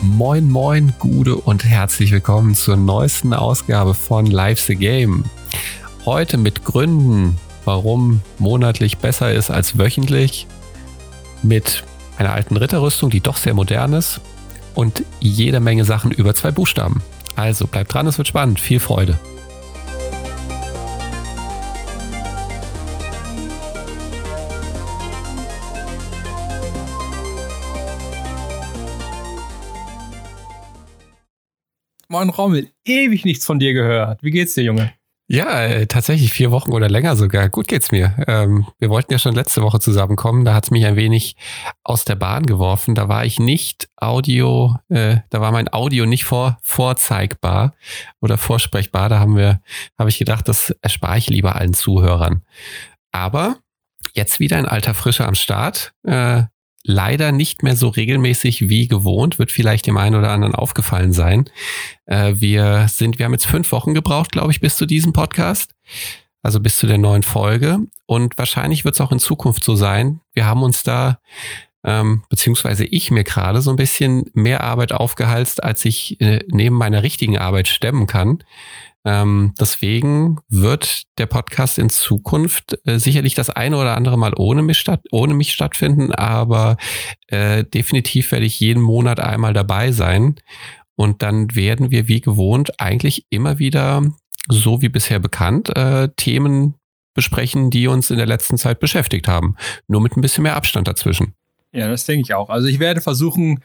Moin, moin, Gude und herzlich willkommen zur neuesten Ausgabe von Live the Game. Heute mit Gründen, warum monatlich besser ist als wöchentlich, mit einer alten Ritterrüstung, die doch sehr modern ist und jede Menge Sachen über zwei Buchstaben. Also bleibt dran, es wird spannend. Viel Freude. Moin Rommel, ewig nichts von dir gehört. Wie geht's dir, Junge? Ja, äh, tatsächlich vier Wochen oder länger sogar. Gut geht's mir. Ähm, wir wollten ja schon letzte Woche zusammenkommen. Da hat's mich ein wenig aus der Bahn geworfen. Da war ich nicht Audio, äh, da war mein Audio nicht vor, vorzeigbar oder vorsprechbar. Da haben wir, habe ich gedacht, das erspare ich lieber allen Zuhörern. Aber jetzt wieder ein alter Frischer am Start. Äh, leider nicht mehr so regelmäßig wie gewohnt, wird vielleicht dem einen oder anderen aufgefallen sein. Äh, wir sind, wir haben jetzt fünf Wochen gebraucht, glaube ich, bis zu diesem Podcast. Also bis zu der neuen Folge. Und wahrscheinlich wird es auch in Zukunft so sein. Wir haben uns da, ähm, beziehungsweise ich mir gerade so ein bisschen mehr Arbeit aufgehalst, als ich äh, neben meiner richtigen Arbeit stemmen kann. Ähm, deswegen wird der Podcast in Zukunft äh, sicherlich das eine oder andere Mal ohne mich, statt, ohne mich stattfinden, aber äh, definitiv werde ich jeden Monat einmal dabei sein. Und dann werden wir wie gewohnt eigentlich immer wieder, so wie bisher bekannt, äh, Themen besprechen, die uns in der letzten Zeit beschäftigt haben. Nur mit ein bisschen mehr Abstand dazwischen. Ja, das denke ich auch. Also ich werde versuchen,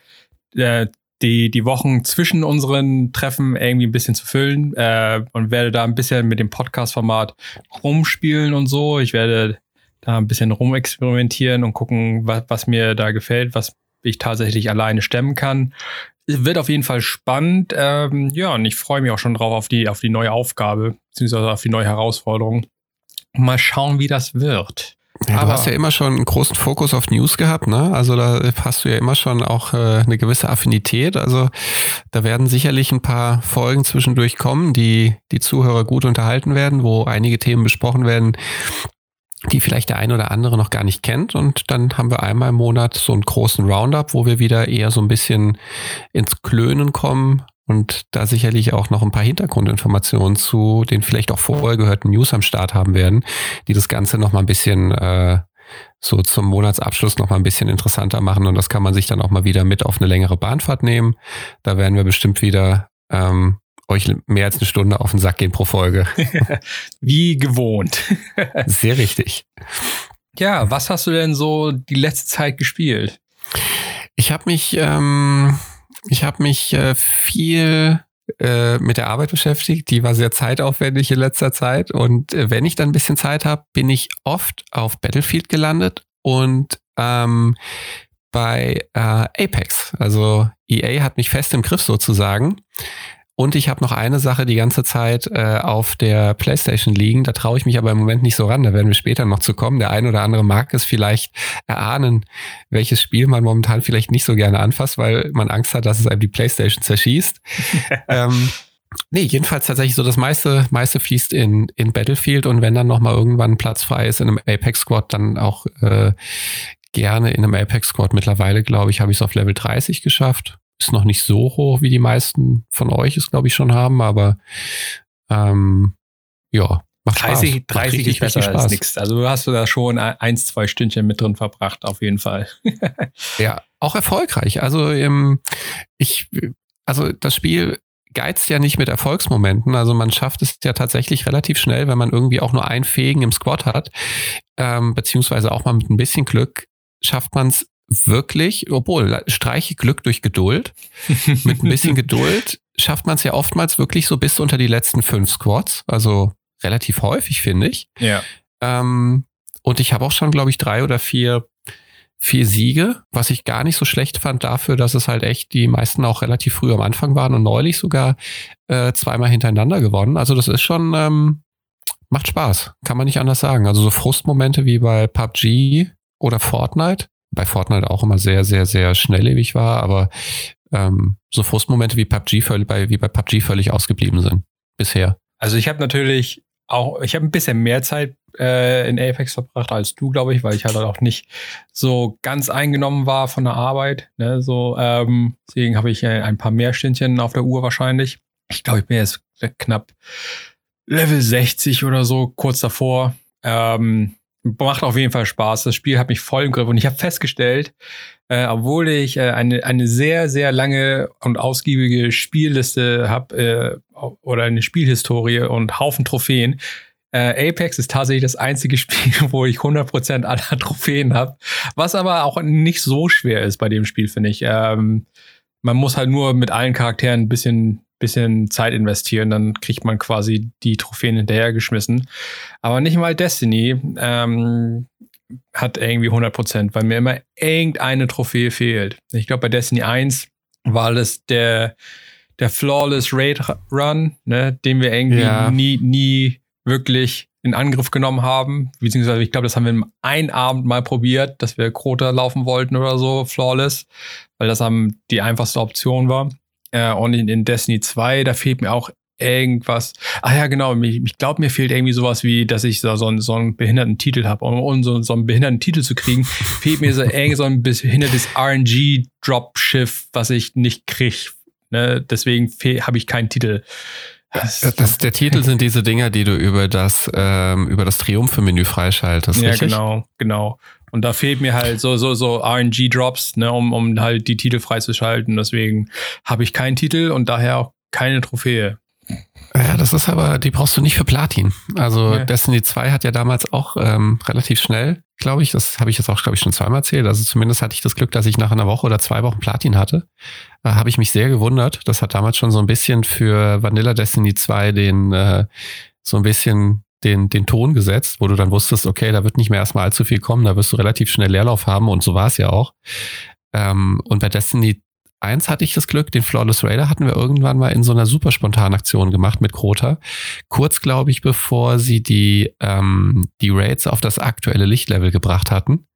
äh, die, die Wochen zwischen unseren Treffen irgendwie ein bisschen zu füllen äh, und werde da ein bisschen mit dem Podcast-Format rumspielen und so. Ich werde da ein bisschen rumexperimentieren und gucken, was, was mir da gefällt, was ich tatsächlich alleine stemmen kann. Es wird auf jeden Fall spannend. Ähm, ja, und ich freue mich auch schon drauf auf die, auf die neue Aufgabe, beziehungsweise auf die neue Herausforderung. Mal schauen, wie das wird. Ja, du hast ja immer schon einen großen Fokus auf News gehabt, ne? Also da hast du ja immer schon auch äh, eine gewisse Affinität. Also da werden sicherlich ein paar Folgen zwischendurch kommen, die die Zuhörer gut unterhalten werden, wo einige Themen besprochen werden, die vielleicht der eine oder andere noch gar nicht kennt. Und dann haben wir einmal im Monat so einen großen Roundup, wo wir wieder eher so ein bisschen ins Klönen kommen, und da sicherlich auch noch ein paar Hintergrundinformationen zu den vielleicht auch vorher gehörten News am Start haben werden, die das Ganze noch mal ein bisschen äh, so zum Monatsabschluss noch mal ein bisschen interessanter machen und das kann man sich dann auch mal wieder mit auf eine längere Bahnfahrt nehmen. Da werden wir bestimmt wieder ähm, euch mehr als eine Stunde auf den Sack gehen pro Folge. Wie gewohnt. Sehr richtig. Ja, was hast du denn so die letzte Zeit gespielt? Ich habe mich ähm, ich habe mich äh, viel äh, mit der Arbeit beschäftigt. Die war sehr zeitaufwendig in letzter Zeit. Und äh, wenn ich dann ein bisschen Zeit habe, bin ich oft auf Battlefield gelandet und ähm, bei äh, Apex. Also EA hat mich fest im Griff sozusagen. Und ich habe noch eine Sache die ganze Zeit äh, auf der PlayStation liegen. Da traue ich mich aber im Moment nicht so ran. Da werden wir später noch zu kommen. Der ein oder andere mag es vielleicht erahnen, welches Spiel man momentan vielleicht nicht so gerne anfasst, weil man Angst hat, dass es einem die PlayStation zerschießt. ähm, nee, jedenfalls tatsächlich so das meiste, meiste fließt in, in Battlefield und wenn dann nochmal irgendwann Platz frei ist in einem Apex Squad, dann auch äh, gerne in einem Apex Squad. Mittlerweile, glaube ich, habe ich es auf Level 30 geschafft ist noch nicht so hoch, wie die meisten von euch es, glaube ich, schon haben, aber ähm, ja, macht 30, Spaß. 30 richtig, ist besser Spaß. als nichts. Also du hast da schon eins, zwei Stündchen mit drin verbracht, auf jeden Fall. ja, auch erfolgreich. Also ähm, ich, also das Spiel geizt ja nicht mit Erfolgsmomenten. Also man schafft es ja tatsächlich relativ schnell, wenn man irgendwie auch nur einen Fähigen im Squad hat, ähm, beziehungsweise auch mal mit ein bisschen Glück, schafft man es wirklich, obwohl streiche Glück durch Geduld. Mit ein bisschen Geduld schafft man es ja oftmals wirklich so bis unter die letzten fünf Squats. Also relativ häufig, finde ich. Ja. Ähm, und ich habe auch schon, glaube ich, drei oder vier, vier Siege, was ich gar nicht so schlecht fand dafür, dass es halt echt die meisten auch relativ früh am Anfang waren und neulich sogar äh, zweimal hintereinander gewonnen. Also das ist schon, ähm, macht Spaß, kann man nicht anders sagen. Also so Frustmomente wie bei PUBG oder Fortnite bei Fortnite auch immer sehr, sehr, sehr schnelllebig war, aber ähm, so Frustmomente wie PUBG völlig, bei, wie bei PUBG völlig ausgeblieben sind bisher. Also ich habe natürlich auch, ich habe ein bisschen mehr Zeit äh, in Apex verbracht als du, glaube ich, weil ich halt auch nicht so ganz eingenommen war von der Arbeit. Ne? So, ähm, deswegen habe ich äh, ein paar mehr Stündchen auf der Uhr wahrscheinlich. Ich glaube, ich bin jetzt knapp Level 60 oder so, kurz davor. Ähm, macht auf jeden Fall Spaß. Das Spiel hat mich voll im Griff und ich habe festgestellt, äh, obwohl ich äh, eine, eine sehr, sehr lange und ausgiebige Spielliste habe äh, oder eine Spielhistorie und Haufen Trophäen, äh, Apex ist tatsächlich das einzige Spiel, wo ich 100% aller Trophäen habe, was aber auch nicht so schwer ist bei dem Spiel, finde ich. Ähm, man muss halt nur mit allen Charakteren ein bisschen bisschen Zeit investieren, dann kriegt man quasi die Trophäen hinterhergeschmissen. Aber nicht mal Destiny ähm, hat irgendwie 100 Prozent, weil mir immer irgendeine Trophäe fehlt. Ich glaube, bei Destiny 1 war das der, der Flawless Raid Run, ne, den wir irgendwie ja. nie, nie wirklich in Angriff genommen haben. Beziehungsweise, ich glaube, das haben wir in einem Abend mal probiert, dass wir Krota laufen wollten oder so, Flawless, weil das haben die einfachste Option war. Äh, und in, in Destiny 2, da fehlt mir auch irgendwas. Ah ja, genau. Ich, ich glaube, mir fehlt irgendwie sowas wie, dass ich so, so, einen, so einen behinderten Titel habe. Um, um so, so, einen behinderten Titel zu kriegen, fehlt mir so irgend so ein behindertes RNG-Dropschiff, was ich nicht kriege. Ne? Deswegen habe ich keinen Titel. Das, das, der Titel sind diese Dinger, die du über das, ähm, über das Triumphe-Menü freischaltest. Ja, richtig? genau, genau. Und da fehlt mir halt so, so, so RNG-Drops, ne, um, um halt die Titel freizuschalten. Deswegen habe ich keinen Titel und daher auch keine Trophäe. Ja, das ist aber, die brauchst du nicht für Platin. Also ja. Destiny 2 hat ja damals auch ähm, relativ schnell, glaube ich, das habe ich jetzt auch, glaube ich, schon zweimal erzählt. Also zumindest hatte ich das Glück, dass ich nach einer Woche oder zwei Wochen Platin hatte. Da habe ich mich sehr gewundert. Das hat damals schon so ein bisschen für Vanilla Destiny 2 den äh, so ein bisschen den, den Ton gesetzt, wo du dann wusstest, okay, da wird nicht mehr erstmal allzu viel kommen, da wirst du relativ schnell Leerlauf haben und so war es ja auch. Ähm, und bei Destiny 1 hatte ich das Glück, den Flawless Raider hatten wir irgendwann mal in so einer super spontanen Aktion gemacht mit Krota. Kurz, glaube ich, bevor sie die, ähm, die Raids auf das aktuelle Lichtlevel gebracht hatten.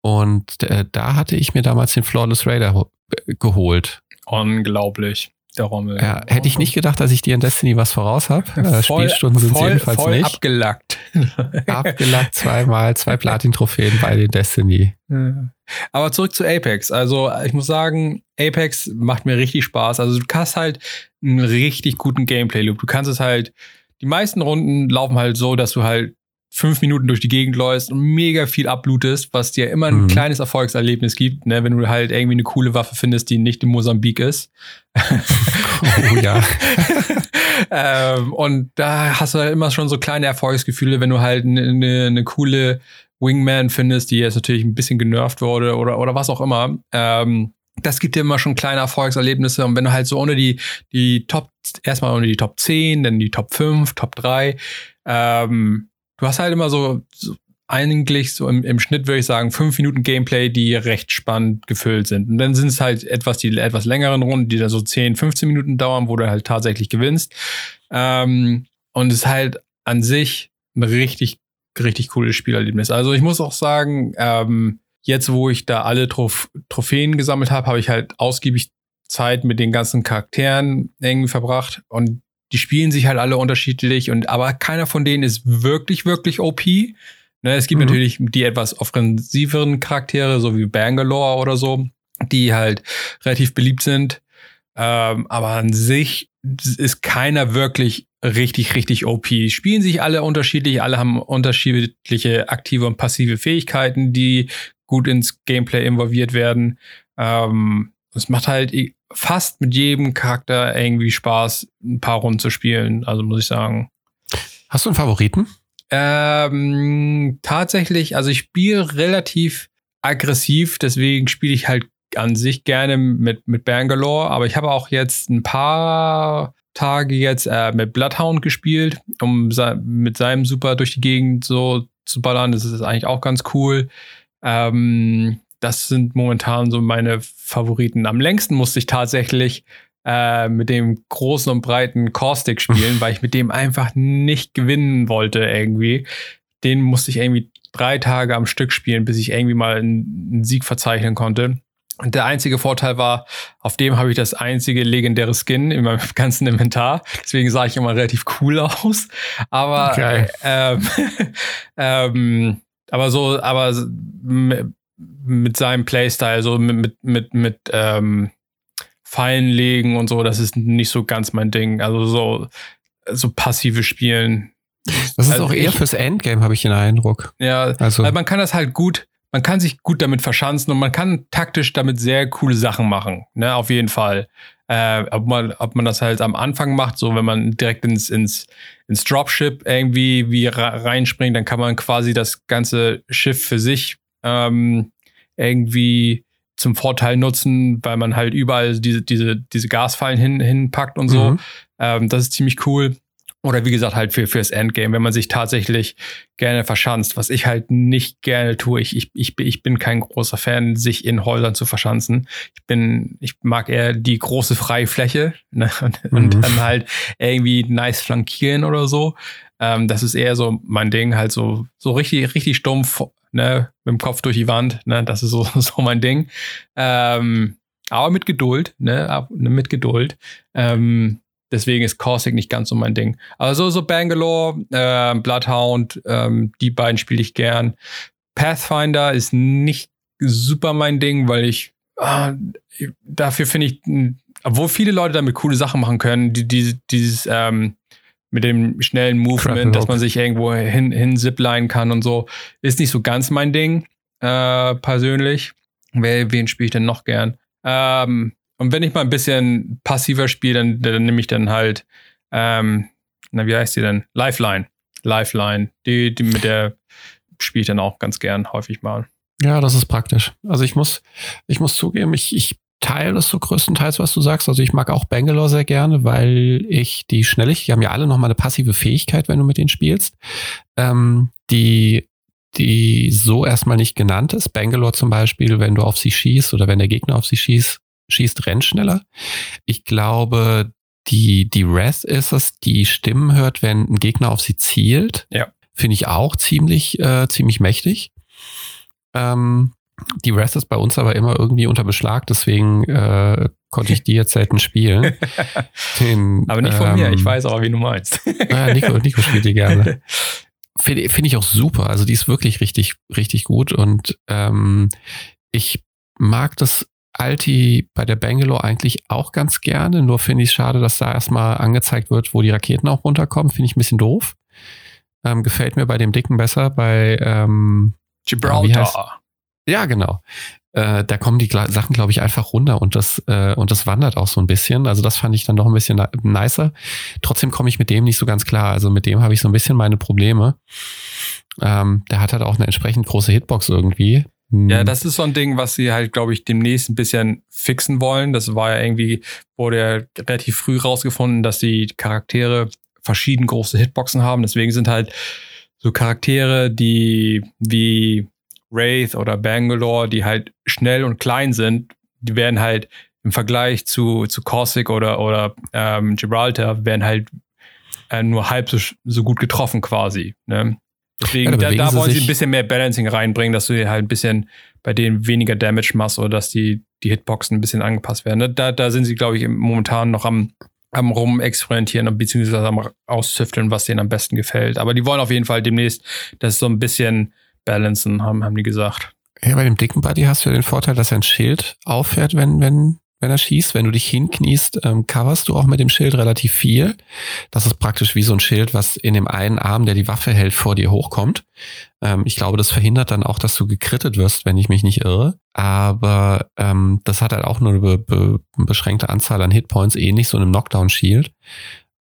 Und äh, da hatte ich mir damals den Flawless Raider geholt. Unglaublich der Rommel. Ja, hätte ich nicht gedacht, dass ich dir in Destiny was voraus habe. Äh, Spielstunden sind voll, jedenfalls voll nicht. abgelackt. abgelackt zweimal, zwei Platin-Trophäen bei den Destiny. Aber zurück zu Apex. Also ich muss sagen, Apex macht mir richtig Spaß. Also du hast halt einen richtig guten Gameplay-Loop. Du kannst es halt, die meisten Runden laufen halt so, dass du halt fünf Minuten durch die Gegend läufst und mega viel abblutest, was dir immer ein mhm. kleines Erfolgserlebnis gibt, ne, wenn du halt irgendwie eine coole Waffe findest, die nicht in Mosambik ist. oh ja. ähm, und da hast du halt immer schon so kleine Erfolgsgefühle, wenn du halt eine ne, ne coole Wingman findest, die jetzt natürlich ein bisschen genervt wurde oder, oder was auch immer. Ähm, das gibt dir immer schon kleine Erfolgserlebnisse. Und wenn du halt so ohne die, die Top, erstmal ohne die Top 10, dann die Top 5, Top 3, ähm, du hast halt immer so, so eigentlich so im, im, Schnitt würde ich sagen, fünf Minuten Gameplay, die recht spannend gefüllt sind. Und dann sind es halt etwas die etwas längeren Runden, die da so 10, 15 Minuten dauern, wo du halt tatsächlich gewinnst. Ähm, und es ist halt an sich ein richtig, richtig cooles Spielerlebnis. Also ich muss auch sagen, ähm, jetzt wo ich da alle Trof Trophäen gesammelt habe, habe ich halt ausgiebig Zeit mit den ganzen Charakteren irgendwie verbracht und die spielen sich halt alle unterschiedlich und aber keiner von denen ist wirklich, wirklich OP. Ne, es gibt mhm. natürlich die etwas offensiveren Charaktere, so wie Bangalore oder so, die halt relativ beliebt sind. Ähm, aber an sich ist keiner wirklich richtig, richtig OP. Spielen sich alle unterschiedlich, alle haben unterschiedliche aktive und passive Fähigkeiten, die gut ins Gameplay involviert werden. Ähm, es macht halt fast mit jedem Charakter irgendwie Spaß, ein paar Runden zu spielen. Also muss ich sagen. Hast du einen Favoriten? Ähm, tatsächlich, also ich spiele relativ aggressiv, deswegen spiele ich halt an sich gerne mit, mit Bangalore, aber ich habe auch jetzt ein paar Tage jetzt äh, mit Bloodhound gespielt, um mit seinem Super durch die Gegend so zu ballern. Das ist eigentlich auch ganz cool. Ähm, das sind momentan so meine Favoriten. Am längsten musste ich tatsächlich äh, mit dem großen und breiten Caustic spielen, weil ich mit dem einfach nicht gewinnen wollte irgendwie. Den musste ich irgendwie drei Tage am Stück spielen, bis ich irgendwie mal einen, einen Sieg verzeichnen konnte. Der einzige Vorteil war, auf dem habe ich das einzige legendäre Skin in meinem ganzen Inventar. Deswegen sah ich immer relativ cool aus. Aber, Geil. ähm, ähm, aber so, aber mit seinem Playstyle, so mit, mit, mit, mit ähm, Fallen legen und so, das ist nicht so ganz mein Ding. Also so, so passive Spielen. Das ist Also auch eher ich- fürs Endgame, habe ich den Eindruck. Ja, Also, man kann das halt gut, man kann sich gut damit verschanzen und man kann taktisch damit sehr coole Sachen machen, ne, auf jeden Fall. Äh, ob, man, ob man das halt am Anfang macht, so wenn man direkt ins, ins, ins Dropship irgendwie wie reinspringt, dann kann man quasi das ganze Schiff für sich ähm, irgendwie zum Vorteil nutzen, weil man halt überall diese, diese, diese Gasfallen hin, hinpackt und so. Mhm. Ähm, das ist ziemlich cool. Oder wie gesagt, halt für, fürs Endgame, wenn man sich tatsächlich gerne verschanzt, was ich halt nicht gerne tue. Ich, ich, ich, bin- ich bin kein großer Fan, sich in Häusern zu verschanzen. Ich bin, ich mag eher die große freie Fläche ne? und, und Mhm. dann halt irgendwie nice flankieren oder so. Ähm, das ist eher so mein Ding, halt so, so richtig, richtig stumpf, ne, mit dem Kopf durch die Wand, ne, das ist so, so mein Ding. Ähm, aber mit Geduld, ne, ne, mit Geduld. Ähm, deswegen ist Corsic nicht ganz so mein Ding. Aber so, so Bangalore, äh, Bloodhound, ähm, die beiden spiele ich gern. Pathfinder ist nicht super mein Ding, weil ich ah, dafür finde ich, obwohl viele Leute damit coole Sachen machen können, die, die, dieses ähm, mit dem schnellen Movement, dass man sich irgendwo hin, hin zipline kann und so, ist nicht so ganz mein Ding, äh, persönlich. Wer, wen spiele ich denn noch gern? Ähm, und wenn ich mal ein bisschen passiver spiele, dann, dann nehme ich dann halt, ähm, na, wie heißt die denn? Lifeline. Lifeline. Die, die mit der spiele ich dann auch ganz gern häufig mal. Ja, das ist praktisch. Also ich muss, ich muss zugeben, ich, ich teile das so größtenteils, was du sagst. Also ich mag auch Bangalore sehr gerne, weil ich die Schnelligkeit, die haben ja alle nochmal eine passive Fähigkeit, wenn du mit denen spielst, ähm, die, die so erstmal nicht genannt ist. Bangalore zum Beispiel, wenn du auf sie schießt oder wenn der Gegner auf sie schießt, schießt, rennt schneller. Ich glaube, die, die Wrath ist es, die Stimmen hört, wenn ein Gegner auf sie zielt. Ja. Finde ich auch ziemlich, äh, ziemlich mächtig. Ähm, die Wrath ist bei uns aber immer irgendwie unter Beschlag, deswegen äh, konnte ich die jetzt selten spielen. Den, Aber nicht von mir, ähm, ich weiß aber, wie du meinst. Ja, Nico, Nico spielt die gerne. Finde finde ich auch super. Also die ist wirklich richtig, richtig gut. Und ähm, ich mag das Alti bei der Bangalore eigentlich auch ganz gerne. Nur finde ich es schade, dass da erstmal angezeigt wird, wo die Raketen auch runterkommen. Finde ich ein bisschen doof. Ähm, gefällt mir bei dem Dicken besser. Bei ähm, Gibraltar. Ja, genau. Äh, da kommen die Sachen, glaube ich, einfach runter und das, äh, und das wandert auch so ein bisschen. Also das fand ich dann doch ein bisschen ni- nicer. Trotzdem komme ich mit dem nicht so ganz klar. Also mit dem habe ich so ein bisschen meine Probleme. Ähm, der hat halt auch eine entsprechend große Hitbox irgendwie. Hm, Ja, das ist so ein Ding, was sie halt, glaube ich, demnächst ein bisschen fixen wollen. Das war ja irgendwie, wurde ja relativ früh rausgefunden, dass die Charaktere verschieden große Hitboxen haben. Deswegen sind halt so Charaktere, die wie Wraith oder Bangalore, die halt schnell und klein sind, die werden halt im Vergleich zu, zu Corsic oder, oder ähm, Gibraltar, werden halt äh, nur halb so, so gut getroffen quasi. Ne? Deswegen, Ja, da da, sie wollen sie ein bisschen mehr Balancing reinbringen, dass du halt ein bisschen bei denen weniger Damage machst oder dass die, die Hitboxen ein bisschen angepasst werden. Ne? Da, da sind sie, glaube ich, momentan noch am, am rumexperimentieren und beziehungsweise am auszüfteln, was denen am besten gefällt. Aber die wollen auf jeden Fall demnächst das so ein bisschen balancen, haben, haben die gesagt. Ja, bei dem dicken Buddy hast du ja den Vorteil, dass er ein Schild auffährt, wenn, wenn, wenn er schießt. Wenn du dich hinkniest, ähm, coverst du auch mit dem Schild relativ viel. Das ist praktisch wie so ein Schild, was in dem einen Arm, der die Waffe hält, vor dir hochkommt. Ähm, ich glaube, das verhindert dann auch, dass du gekrittet wirst, wenn ich mich nicht irre. Aber ähm, das hat halt auch nur eine be be beschränkte Anzahl an Hitpoints, ähnlich so einem Knockdown-Shield.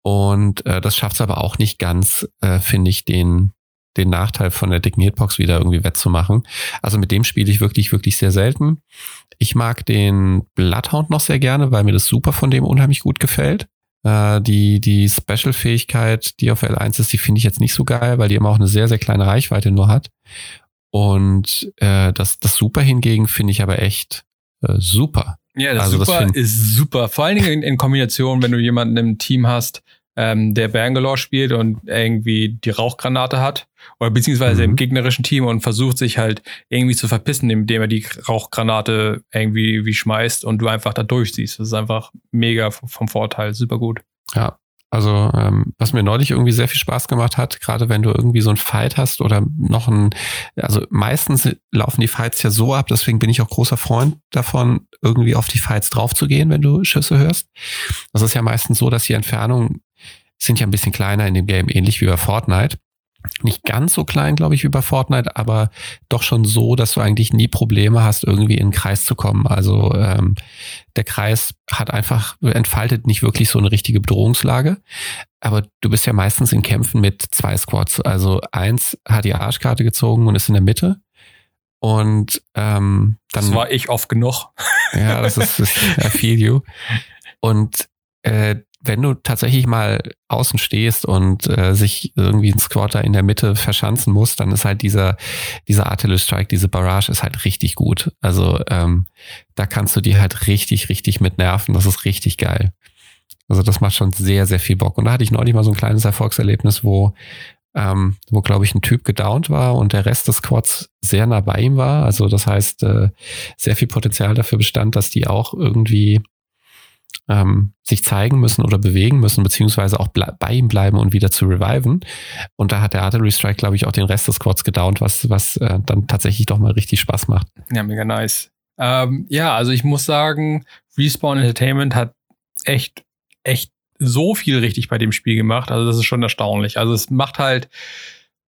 Und äh, das schafft es aber auch nicht ganz, äh, finde ich, den, den Nachteil von der dicken Hitbox wieder irgendwie wettzumachen. Also mit dem spiele ich wirklich, wirklich sehr selten. Ich mag den Bloodhound noch sehr gerne, weil mir das super von dem unheimlich gut gefällt. Äh, die die Special-Fähigkeit, die auf L1 ist, die finde ich jetzt nicht so geil, weil die immer auch eine sehr, sehr kleine Reichweite nur hat. Und äh, das, das Super hingegen finde ich aber echt äh, super. Ja, das Also das super find- ist super. Vor allen Dingen in, in Kombination, wenn du jemanden im Team hast, ähm, der Bangalore spielt und irgendwie die Rauchgranate hat. Oder beziehungsweise mhm. im gegnerischen Team und versucht sich halt irgendwie zu verpissen, indem er die Rauchgranate irgendwie wie schmeißt und du einfach da durchsiehst. Das ist einfach mega vom Vorteil, super gut. Ja, also, ähm, was mir neulich irgendwie sehr viel Spaß gemacht hat, gerade wenn du irgendwie so ein Fight hast oder noch ein, also meistens laufen die Fights ja so ab, deswegen bin ich auch großer Freund davon, irgendwie auf die Fights draufzugehen, wenn du Schüsse hörst. Das ist ja meistens so, dass die Entfernungen sind ja ein bisschen kleiner in dem Game, ähnlich wie bei Fortnite nicht ganz so klein, glaube ich, wie bei Fortnite, aber doch schon so, dass du eigentlich nie Probleme hast, irgendwie in den Kreis zu kommen. Also ähm, der Kreis hat einfach, entfaltet nicht wirklich so eine richtige Bedrohungslage. Aber du bist ja meistens in Kämpfen mit zwei Squads. Also eins hat die Arschkarte gezogen und ist in der Mitte. Und ähm, dann. Das war ich oft genug. Ja, das ist, das, I feel you. Und äh, wenn du tatsächlich mal außen stehst und äh, sich irgendwie ein Squatter in der Mitte verschanzen muss, dann ist halt dieser, dieser Artillery Strike, diese Barrage ist halt richtig gut. Also ähm, da kannst du die halt richtig, richtig mit nerven. Das ist richtig geil. Also das macht schon sehr, sehr viel Bock. Und da hatte ich neulich mal so ein kleines Erfolgserlebnis, wo, ähm, wo glaube ich, ein Typ gedownt war und der Rest des Squads sehr nah bei ihm war. Also das heißt, äh, sehr viel Potenzial dafür bestand, dass die auch irgendwie ähm, sich zeigen müssen oder bewegen müssen, beziehungsweise auch bei ihm bleiben und wieder zu reviven. Und da hat der Artillery Strike, glaube ich, auch den Rest des Squads gedownt, was, was äh, dann tatsächlich doch mal richtig Spaß macht. Ja, mega nice. Ähm, ja, also ich muss sagen, Respawn Entertainment hat echt, echt so viel richtig bei dem Spiel gemacht. Also das ist schon erstaunlich. Also es macht halt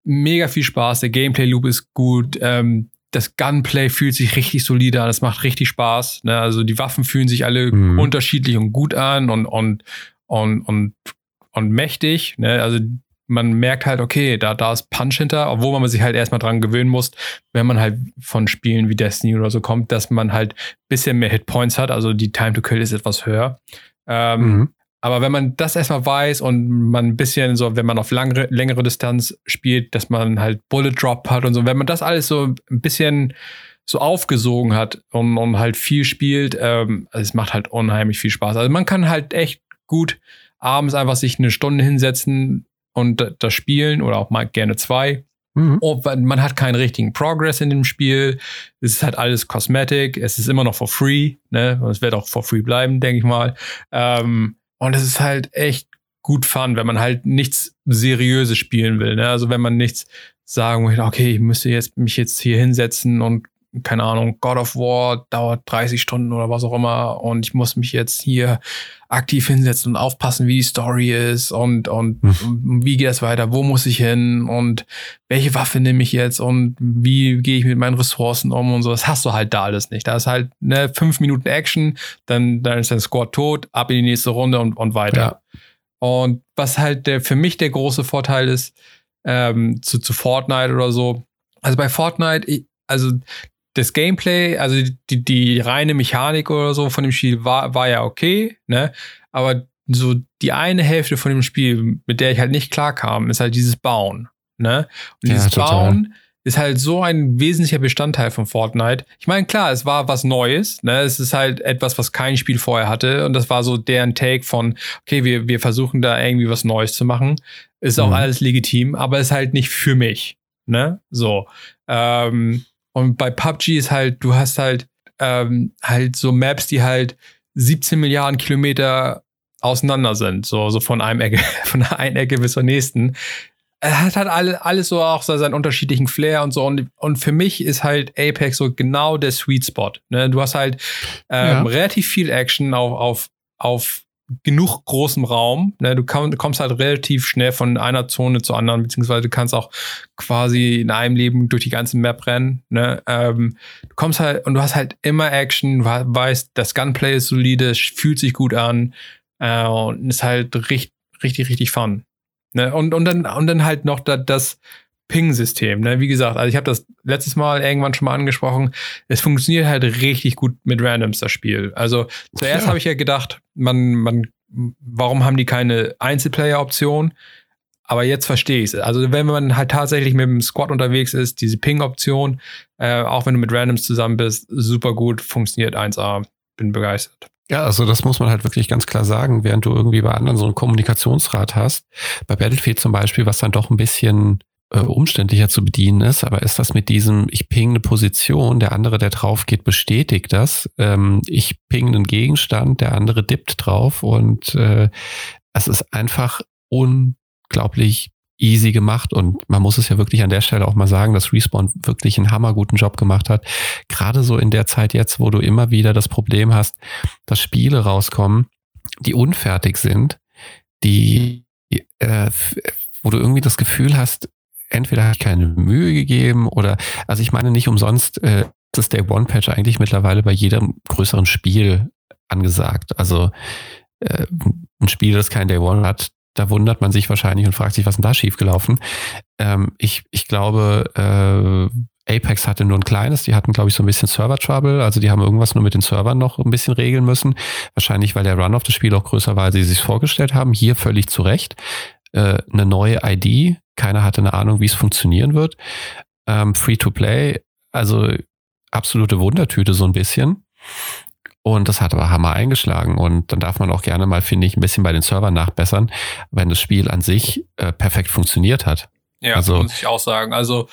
mega viel Spaß. Der Gameplay Loop ist gut. Ähm, das Gunplay fühlt sich richtig solide an, es macht richtig Spaß. Ne? Also die Waffen fühlen sich alle mhm. unterschiedlich und gut an und, und, und, und, und mächtig. Ne? Also man merkt halt, okay, da, da ist Punch hinter, obwohl man sich halt erstmal dran gewöhnen muss, wenn man halt von Spielen wie Destiny oder so kommt, dass man halt ein bisschen mehr Hitpoints hat. Also die Time to Kill ist etwas höher. Ähm, mhm. Aber wenn man das erstmal weiß und man ein bisschen so, wenn man auf langere, längere Distanz spielt, dass man halt Bullet Drop hat und so, wenn man das alles so ein bisschen so aufgesogen hat und, und halt viel spielt, ähm, also es macht halt unheimlich viel Spaß. Also man kann halt echt gut abends einfach sich eine Stunde hinsetzen und das spielen oder auch mal gerne zwei. Mhm. Oh, man hat keinen richtigen Progress in dem Spiel. Es ist halt alles Cosmetic. Es ist immer noch for free. Ne? Es wird auch for free bleiben, denke ich mal. Ähm, und es ist halt echt gut fun, wenn man halt nichts Seriöses spielen will. Ne? Also wenn man nichts sagen will, okay, ich müsste jetzt mich jetzt hier hinsetzen und keine Ahnung, God of War dauert 30 Stunden oder was auch immer und ich muss mich jetzt hier aktiv hinsetzen und aufpassen, wie die Story ist und, und, hm. wie geht es weiter, wo muss ich hin und welche Waffe nehme ich jetzt und wie gehe ich mit meinen Ressourcen um und so. Das hast du halt da alles nicht. Da ist halt ne, fünf Minuten Action, dann, dann ist dein Squad tot, ab in die nächste Runde und, und weiter. Ja. Und was halt der, für mich der große Vorteil ist, ähm, zu, zu Fortnite oder so. Also bei Fortnite, ich, also das Gameplay, also die, die reine Mechanik oder so von dem Spiel war, war ja okay, ne? Aber so die eine Hälfte von dem Spiel, mit der ich halt nicht klarkam, ist halt dieses Bauen, ne? Und dieses ja, Bauen ist halt so ein wesentlicher Bestandteil von Fortnite. Ich meine, klar, es war was Neues, ne? Es ist halt etwas, was kein Spiel vorher hatte und das war so deren Take von, okay, wir, wir versuchen da irgendwie was Neues zu machen. Ist auch mhm. alles legitim, aber ist halt nicht für mich, ne? So. Ähm, und bei PUBG ist halt, du hast halt ähm, halt so Maps, die halt 17 Milliarden Kilometer auseinander sind, so, so von einem Ecke, von der einen Ecke bis zur nächsten. Er hat halt alle, alles so auch seinen unterschiedlichen Flair und so. Und, und für mich ist halt Apex so genau der Sweet Spot. Ne? Du hast halt ähm, ja. relativ viel Action auf, auf, auf genug großem Raum. Ne? Du, komm, kommst halt relativ schnell von einer Zone zur anderen, beziehungsweise du kannst auch quasi in einem Leben durch die ganze Map rennen. Ne? Ähm, du kommst halt und du hast halt immer Action, weißt, das Gunplay ist solide, fühlt sich gut an äh, und ist halt richtig, richtig, richtig fun. Ne? Und, und, dann, und dann halt noch das, das Ping-System. Ne? Wie gesagt, also ich habe das letztes Mal irgendwann schon mal angesprochen. Es funktioniert halt richtig gut mit Randoms, das Spiel. Also zuerst ja. habe ich ja gedacht, man, man, warum haben die keine Einzelplayer-Option? Aber jetzt verstehe ich es. Also wenn man halt tatsächlich mit dem Squad unterwegs ist, diese Ping-Option, äh, auch wenn du mit Randoms zusammen bist, super gut, funktioniert 1A. bin begeistert. Ja, also das muss man halt wirklich ganz klar sagen, während du irgendwie bei anderen so einen Kommunikationsrat hast, bei Battlefield zum Beispiel, was dann doch ein bisschen äh, umständlicher zu bedienen ist, aber ist das mit diesem, ich ping eine Position, der andere, der drauf geht, bestätigt das. Ähm, ich ping einen Gegenstand, der andere dippt drauf und äh, es ist einfach unglaublich easy gemacht und man muss es ja wirklich an der Stelle auch mal sagen, dass Respawn wirklich einen hammerguten Job gemacht hat. Gerade so in der Zeit jetzt, wo du immer wieder das Problem hast, dass Spiele rauskommen, die unfertig sind, die, äh, wo du irgendwie das Gefühl hast, entweder ich keine Mühe gegeben oder, also ich meine nicht umsonst, äh, das Day One Patch eigentlich mittlerweile bei jedem größeren Spiel angesagt. Also äh, ein Spiel, das kein Day One hat, da wundert man sich wahrscheinlich und fragt sich, was denn da schiefgelaufen. Ähm, ich, ich glaube, äh, Apex hatte nur ein kleines, die hatten, glaube ich, so ein bisschen Server-Trouble, also die haben irgendwas nur mit den Servern noch ein bisschen regeln müssen. Wahrscheinlich, weil der Run auf das Spiel auch größer war, als sie sich vorgestellt haben. Hier völlig zu Recht. Äh, eine neue ID, keiner hatte eine Ahnung, wie es funktionieren wird. Ähm, Free-to-Play, also absolute Wundertüte so ein bisschen. Und das hat aber Hammer eingeschlagen. Und dann darf man auch gerne mal, finde ich, ein bisschen bei den Servern nachbessern, wenn das Spiel an sich äh, perfekt funktioniert hat. Ja, also, muss ich auch sagen. Also,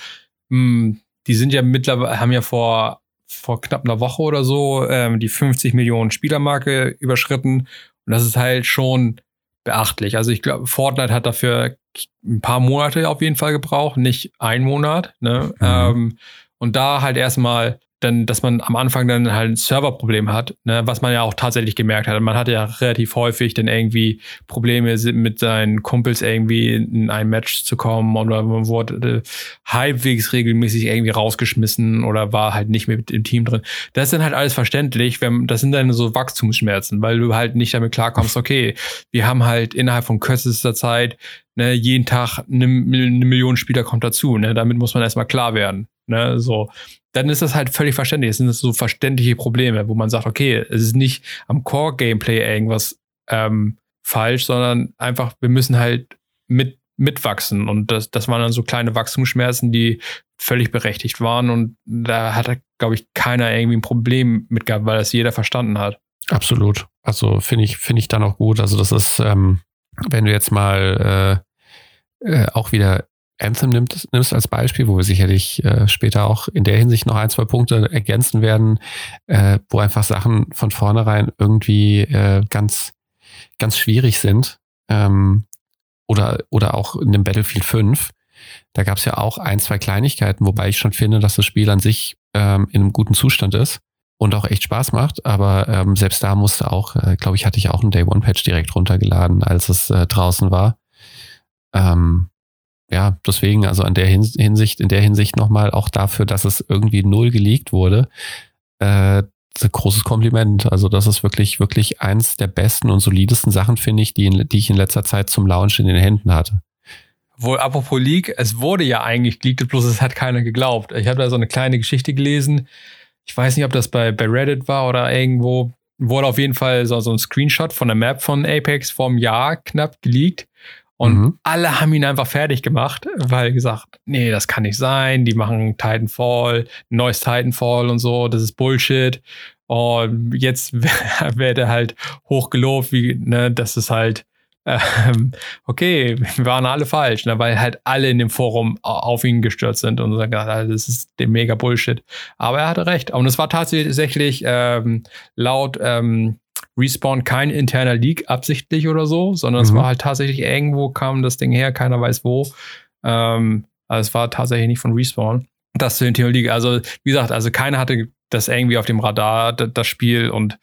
mh, hm, die sind ja mittlerweile, haben ja vor, vor knapp einer Woche oder so ähm, die 50 Millionen Spielermarke überschritten. Und das ist halt schon beachtlich. Also ich glaube, Fortnite hat dafür ein paar Monate auf jeden Fall gebraucht, nicht ein Monat. Ne? Mhm. Ähm, und da halt erstmal dann, dass man am Anfang dann halt ein Serverproblem hat, ne, was man ja auch tatsächlich gemerkt hat. Man hatte ja relativ häufig dann irgendwie Probleme mit seinen Kumpels irgendwie in ein Match zu kommen oder man wurde halbwegs regelmäßig irgendwie rausgeschmissen oder war halt nicht mehr mit im Team drin. Das ist dann halt alles verständlich, wenn, das sind dann so Wachstumsschmerzen, weil du halt nicht damit klarkommst, okay, wir haben halt innerhalb von kürzester Zeit ne, jeden Tag eine, eine Million Spieler kommt dazu, ne, damit muss man erstmal klar werden. Ne, so dann ist das halt völlig verständlich. Es sind so verständliche Probleme, wo man sagt, okay, es ist nicht am Core-Gameplay irgendwas ähm, falsch, sondern einfach, wir müssen halt mit, mitwachsen. Und das, das waren dann so kleine Wachstumsschmerzen, die völlig berechtigt waren. Und da hat, glaube ich, keiner irgendwie ein Problem mit gehabt, weil das jeder verstanden hat. Absolut. Also finde ich, finde ich dann auch gut. Also das ist, ähm, wenn du jetzt mal äh, äh, auch wieder Anthem nimmst, nimmst als Beispiel, wo wir sicherlich äh, später auch in der Hinsicht noch ein, zwei Punkte ergänzen werden, äh, wo einfach Sachen von vornherein irgendwie äh, ganz, ganz schwierig sind. Ähm, oder, oder auch in dem Battlefield 5. Da gab es ja auch ein, zwei Kleinigkeiten, wobei ich schon finde, dass das Spiel an sich ähm, in einem guten Zustand ist und auch echt Spaß macht. Aber ähm, selbst da musste auch, äh, glaube ich, hatte ich auch einen Day One Patch direkt runtergeladen, als es äh, draußen war. Ähm, ja, deswegen, also an der Hinsicht, in der Hinsicht nochmal auch dafür, dass es irgendwie null geleakt wurde, äh, großes Kompliment. Also das ist wirklich, wirklich eins der besten und solidesten Sachen, finde ich, die, in, die ich in letzter Zeit zum Launch in den Händen hatte. Wohl, apropos Leak, es wurde ja eigentlich geleakt, bloß es hat keiner geglaubt. Ich habe da so eine kleine Geschichte gelesen. Ich weiß nicht, ob das bei, bei Reddit war oder irgendwo. Wurde auf jeden Fall so, so ein Screenshot von der Map von Apex vom Jahr knapp geleakt. Und mhm. alle haben ihn einfach fertig gemacht, weil gesagt, nee, das kann nicht sein. Die machen Titanfall, neues Titanfall und so, das ist Bullshit. Und jetzt wird er halt hochgelobt, wie, ne, das ist halt, ähm, okay, wir waren alle falsch, ne, weil halt alle in dem Forum auf ihn gestürzt sind und sagen, das ist der mega Bullshit. Aber er hatte recht. Und es war tatsächlich ähm, laut ähm, Respawn kein interner Leak absichtlich oder so, sondern mhm. es war halt tatsächlich irgendwo kam das Ding her, keiner weiß wo. Ähm, also es war tatsächlich nicht von Respawn. Das zu interner Leak. Also, wie gesagt, also keiner hatte das irgendwie auf dem Radar, das Spiel und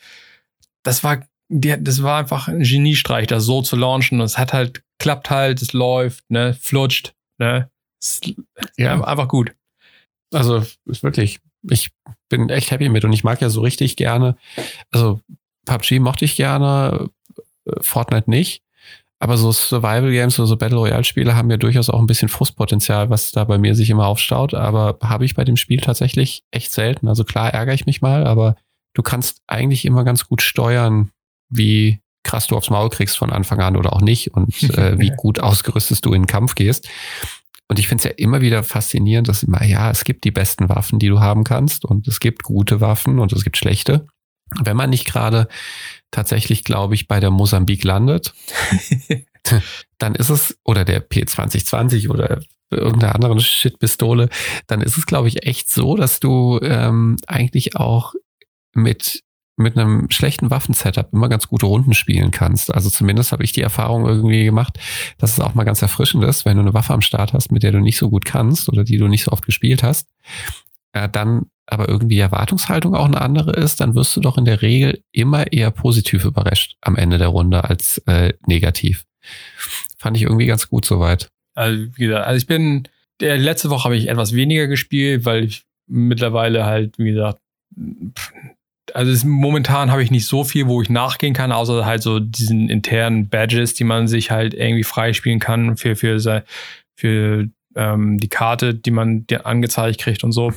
das war, das war einfach ein Geniestreich, das so zu launchen. Und es hat halt, klappt halt, es läuft, ne, flutscht, ne. Ja, einfach gut. Also, ist wirklich, ich bin echt happy mit und ich mag ja so richtig gerne, also PUBG mochte ich gerne, äh, Fortnite nicht. Aber so Survival Games oder so Battle Royale Spiele haben ja durchaus auch ein bisschen Frustpotenzial, was da bei mir sich immer aufstaut. Aber habe ich bei dem Spiel tatsächlich echt selten. Also klar ärgere ich mich mal, aber du kannst eigentlich immer ganz gut steuern, wie krass du aufs Maul kriegst von Anfang an oder auch nicht und äh, wie gut ausgerüstet du in den Kampf gehst. Und ich finde es ja immer wieder faszinierend, dass immer, ja, es gibt die besten Waffen, die du haben kannst und es gibt gute Waffen und es gibt schlechte. Wenn man nicht gerade tatsächlich, glaube ich, bei der Mosambik landet, dann ist es, oder der P2020 oder irgendeiner anderen Shit-Pistole, dann ist es, glaube ich, echt so, dass du ähm, eigentlich auch mit mit einem schlechten Waffensetup immer ganz gute Runden spielen kannst. Also zumindest habe ich die Erfahrung irgendwie gemacht, dass es auch mal ganz erfrischend ist, wenn du eine Waffe am Start hast, mit der du nicht so gut kannst oder die du nicht so oft gespielt hast, äh, dann aber irgendwie Erwartungshaltung auch eine andere ist, dann wirst du doch in der Regel immer eher positiv überrascht am Ende der Runde als äh, negativ. Fand ich irgendwie ganz gut soweit. Also, wie gesagt, also ich bin, der letzte Woche habe ich etwas weniger gespielt, weil ich mittlerweile halt, wie gesagt, also es, momentan habe ich nicht so viel, wo ich nachgehen kann, außer halt so diesen internen Badges, die man sich halt irgendwie freispielen kann für, für, für ähm, die Karte, die man angezeigt kriegt und so.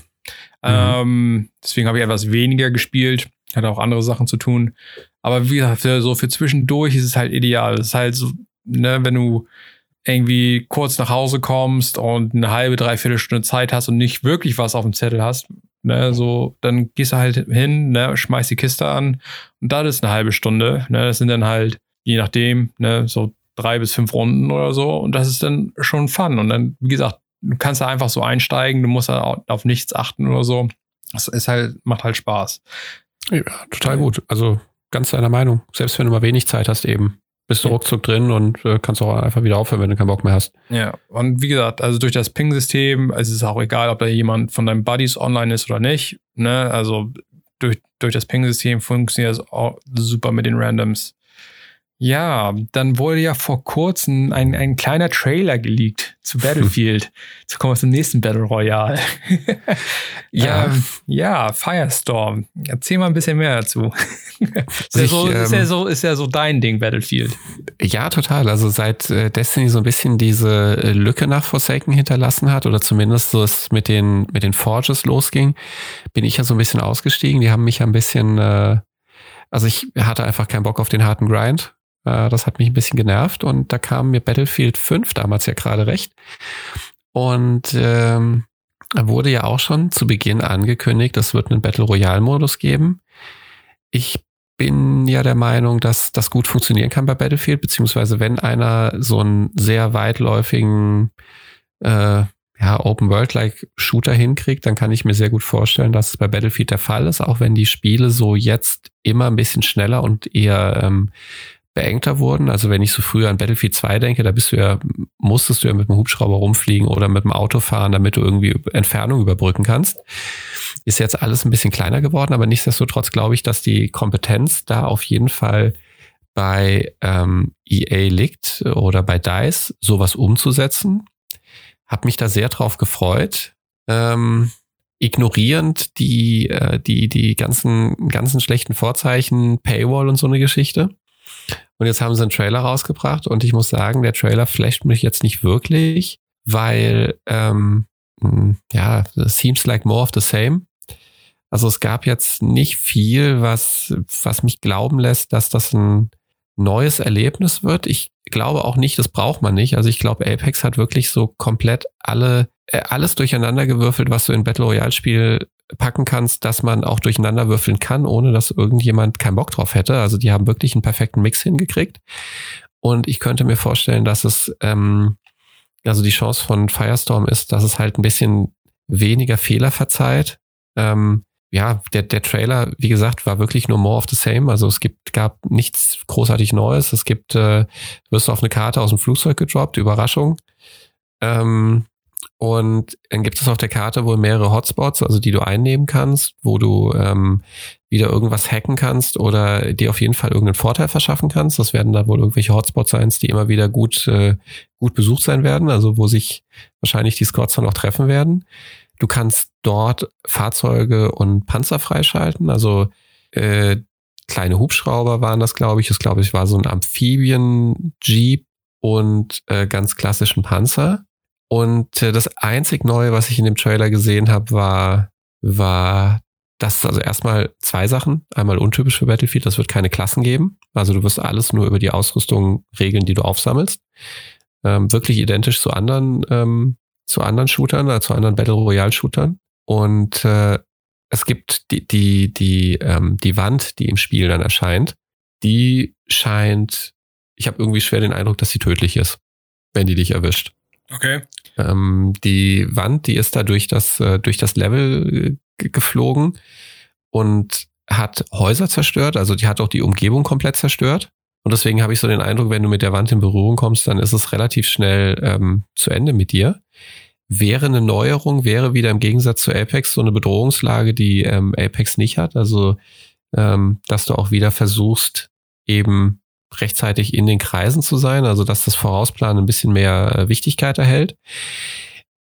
Mhm. Ähm, deswegen habe ich etwas weniger gespielt. Hatte auch andere Sachen zu tun. Aber wie gesagt, für, so für zwischendurch ist es halt ideal. Es ist halt so, ne, wenn du irgendwie kurz nach Hause kommst und eine halbe, dreiviertel Stunde Zeit hast und nicht wirklich was auf dem Zettel hast, ne, so, dann gehst du halt hin, ne, schmeißt die Kiste an und das ist eine halbe Stunde, ne, das sind dann halt, je nachdem, ne, so drei bis fünf Runden oder so und das ist dann schon Fun und dann, wie gesagt, du kannst da einfach so einsteigen, du musst da auf nichts achten oder so. Das ist halt, macht halt Spaß. Ja, total gut. Also ganz deiner Meinung. Selbst wenn du mal wenig Zeit hast eben bist du ruckzuck drin und äh, kannst auch einfach wieder aufhören, wenn du keinen Bock mehr hast. Ja, und wie gesagt, also durch das Ping-System, also es ist auch egal, ob da jemand von deinen Buddies online ist oder nicht. Ne? Also durch, durch das Ping-System funktioniert es auch super mit den Randoms. Ja, dann wurde ja vor kurzem ein, ein kleiner Trailer geleakt zu Battlefield. Jetzt kommen wir zum nächsten Battle Royale. ja, ähm, ja, Firestorm. Erzähl mal ein bisschen mehr dazu. ist, ja so, ist, ja ähm, so, ist ja so dein Ding, Battlefield. Ja, total. Also seit äh, Destiny so ein bisschen diese äh, Lücke nach Forsaken hinterlassen hat oder zumindest so es mit den, mit den Forges losging, bin ich ja so ein bisschen ausgestiegen. Die haben mich ja ein bisschen, äh, also ich hatte einfach keinen Bock auf den harten Grind äh, das hat mich ein bisschen genervt und da kam mir Battlefield 5 damals ja gerade recht. Und ähm, wurde ja auch schon zu Beginn angekündigt, es wird einen Battle Royale Modus geben. Ich bin ja der Meinung, dass das gut funktionieren kann bei Battlefield, beziehungsweise wenn einer so einen sehr weitläufigen äh, ja, Open-World-like Shooter hinkriegt, dann kann ich mir sehr gut vorstellen, dass es bei Battlefield der Fall ist, auch wenn die Spiele so jetzt immer ein bisschen schneller und eher ähm, beengter wurden. Also wenn ich so früher an Battlefield 2 denke, da bist du ja, musstest du ja mit dem Hubschrauber rumfliegen oder mit dem Auto fahren, damit du irgendwie Entfernung überbrücken kannst. Ist jetzt alles ein bisschen kleiner geworden, aber nichtsdestotrotz glaube ich, dass die Kompetenz da auf jeden Fall bei ähm, EA liegt oder bei DICE, sowas umzusetzen. Hab mich da sehr drauf gefreut. Ähm, ignorierend die, äh, die, die ganzen, ganzen schlechten Vorzeichen, Paywall und so eine Geschichte. Und jetzt haben sie einen Trailer rausgebracht und ich muss sagen, der Trailer flasht mich jetzt nicht wirklich, weil, ähm, hm, ja, seems like more of the same. Also es gab jetzt nicht viel, was, was mich glauben lässt, dass das ein neues Erlebnis wird. Ich glaube auch nicht, das braucht man nicht. Also ich glaube, Apex hat wirklich so komplett alle, äh, alles durcheinander gewürfelt, was du in Battle Royale Spiel packen kannst, dass man auch durcheinander würfeln kann, ohne dass irgendjemand keinen Bock drauf hätte. Also die haben wirklich einen perfekten Mix hingekriegt. Und ich könnte mir vorstellen, dass es, ähm, also die Chance von Firestorm ist, dass es halt ein bisschen weniger Fehler verzeiht. Ähm, ja, der, der Trailer, wie gesagt, war wirklich nur more of the same. Also es gibt, gab nichts großartig Neues. Es gibt, äh, wirst du auf eine Karte aus dem Flugzeug gedroppt, Überraschung. Ähm, und dann gibt es auf der Karte wohl mehrere Hotspots, also die du einnehmen kannst, wo du ähm, wieder irgendwas hacken kannst oder dir auf jeden Fall irgendeinen Vorteil verschaffen kannst. Das werden da wohl irgendwelche Hotspots sein, die immer wieder gut, äh, gut besucht sein werden, also wo sich wahrscheinlich die Squads dann auch treffen werden. Du kannst dort Fahrzeuge und Panzer freischalten, also äh, kleine Hubschrauber waren das, glaube ich. Das glaube ich war so ein Amphibien-Jeep und äh, ganz klassischen Panzer. Und äh, das einzig Neue, was ich in dem Trailer gesehen habe, war, war das also erstmal zwei Sachen. Einmal untypisch für Battlefield, das wird keine Klassen geben. Also du wirst alles nur über die Ausrüstung regeln, die du aufsammelst. Ähm, wirklich identisch zu anderen, ähm, zu anderen Shootern, äh, zu anderen Battle Royale Shootern. Und äh, es gibt die, die, die, ähm, die Wand, die im Spiel dann erscheint, die scheint, ich habe irgendwie schwer den Eindruck, dass sie tödlich ist, wenn die dich erwischt. Okay. Ähm, die Wand, die ist da durch das, äh, durch das Level äh, geflogen und hat Häuser zerstört, also die hat auch die Umgebung komplett zerstört. Und deswegen habe ich so den Eindruck, wenn du mit der Wand in Berührung kommst, dann ist es relativ schnell ähm, zu Ende mit dir. Wäre eine Neuerung, wäre wieder im Gegensatz zu Apex so eine Bedrohungslage, die ähm, Apex nicht hat. Also, ähm, dass du auch wieder versuchst, eben rechtzeitig in den Kreisen zu sein, also dass das Vorausplanen ein bisschen mehr äh, Wichtigkeit erhält.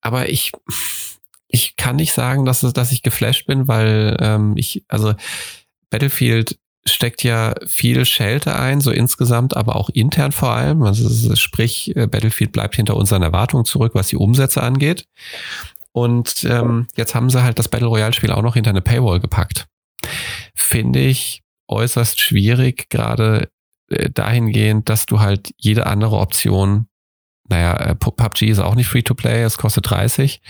Aber ich, ich kann nicht sagen, dass, dass ich geflasht bin, weil ähm, ich, also Battlefield steckt ja viel Schelte ein, so insgesamt, aber auch intern vor allem. Also sprich, äh, Battlefield bleibt hinter unseren Erwartungen zurück, was die Umsätze angeht. Und ähm, jetzt haben sie halt das Battle Royale-Spiel auch noch hinter eine Paywall gepackt. Finde ich äußerst schwierig, gerade äh, dahingehend, dass du halt jede andere Option naja, äh, PUBG ist auch nicht free to play, es kostet 30,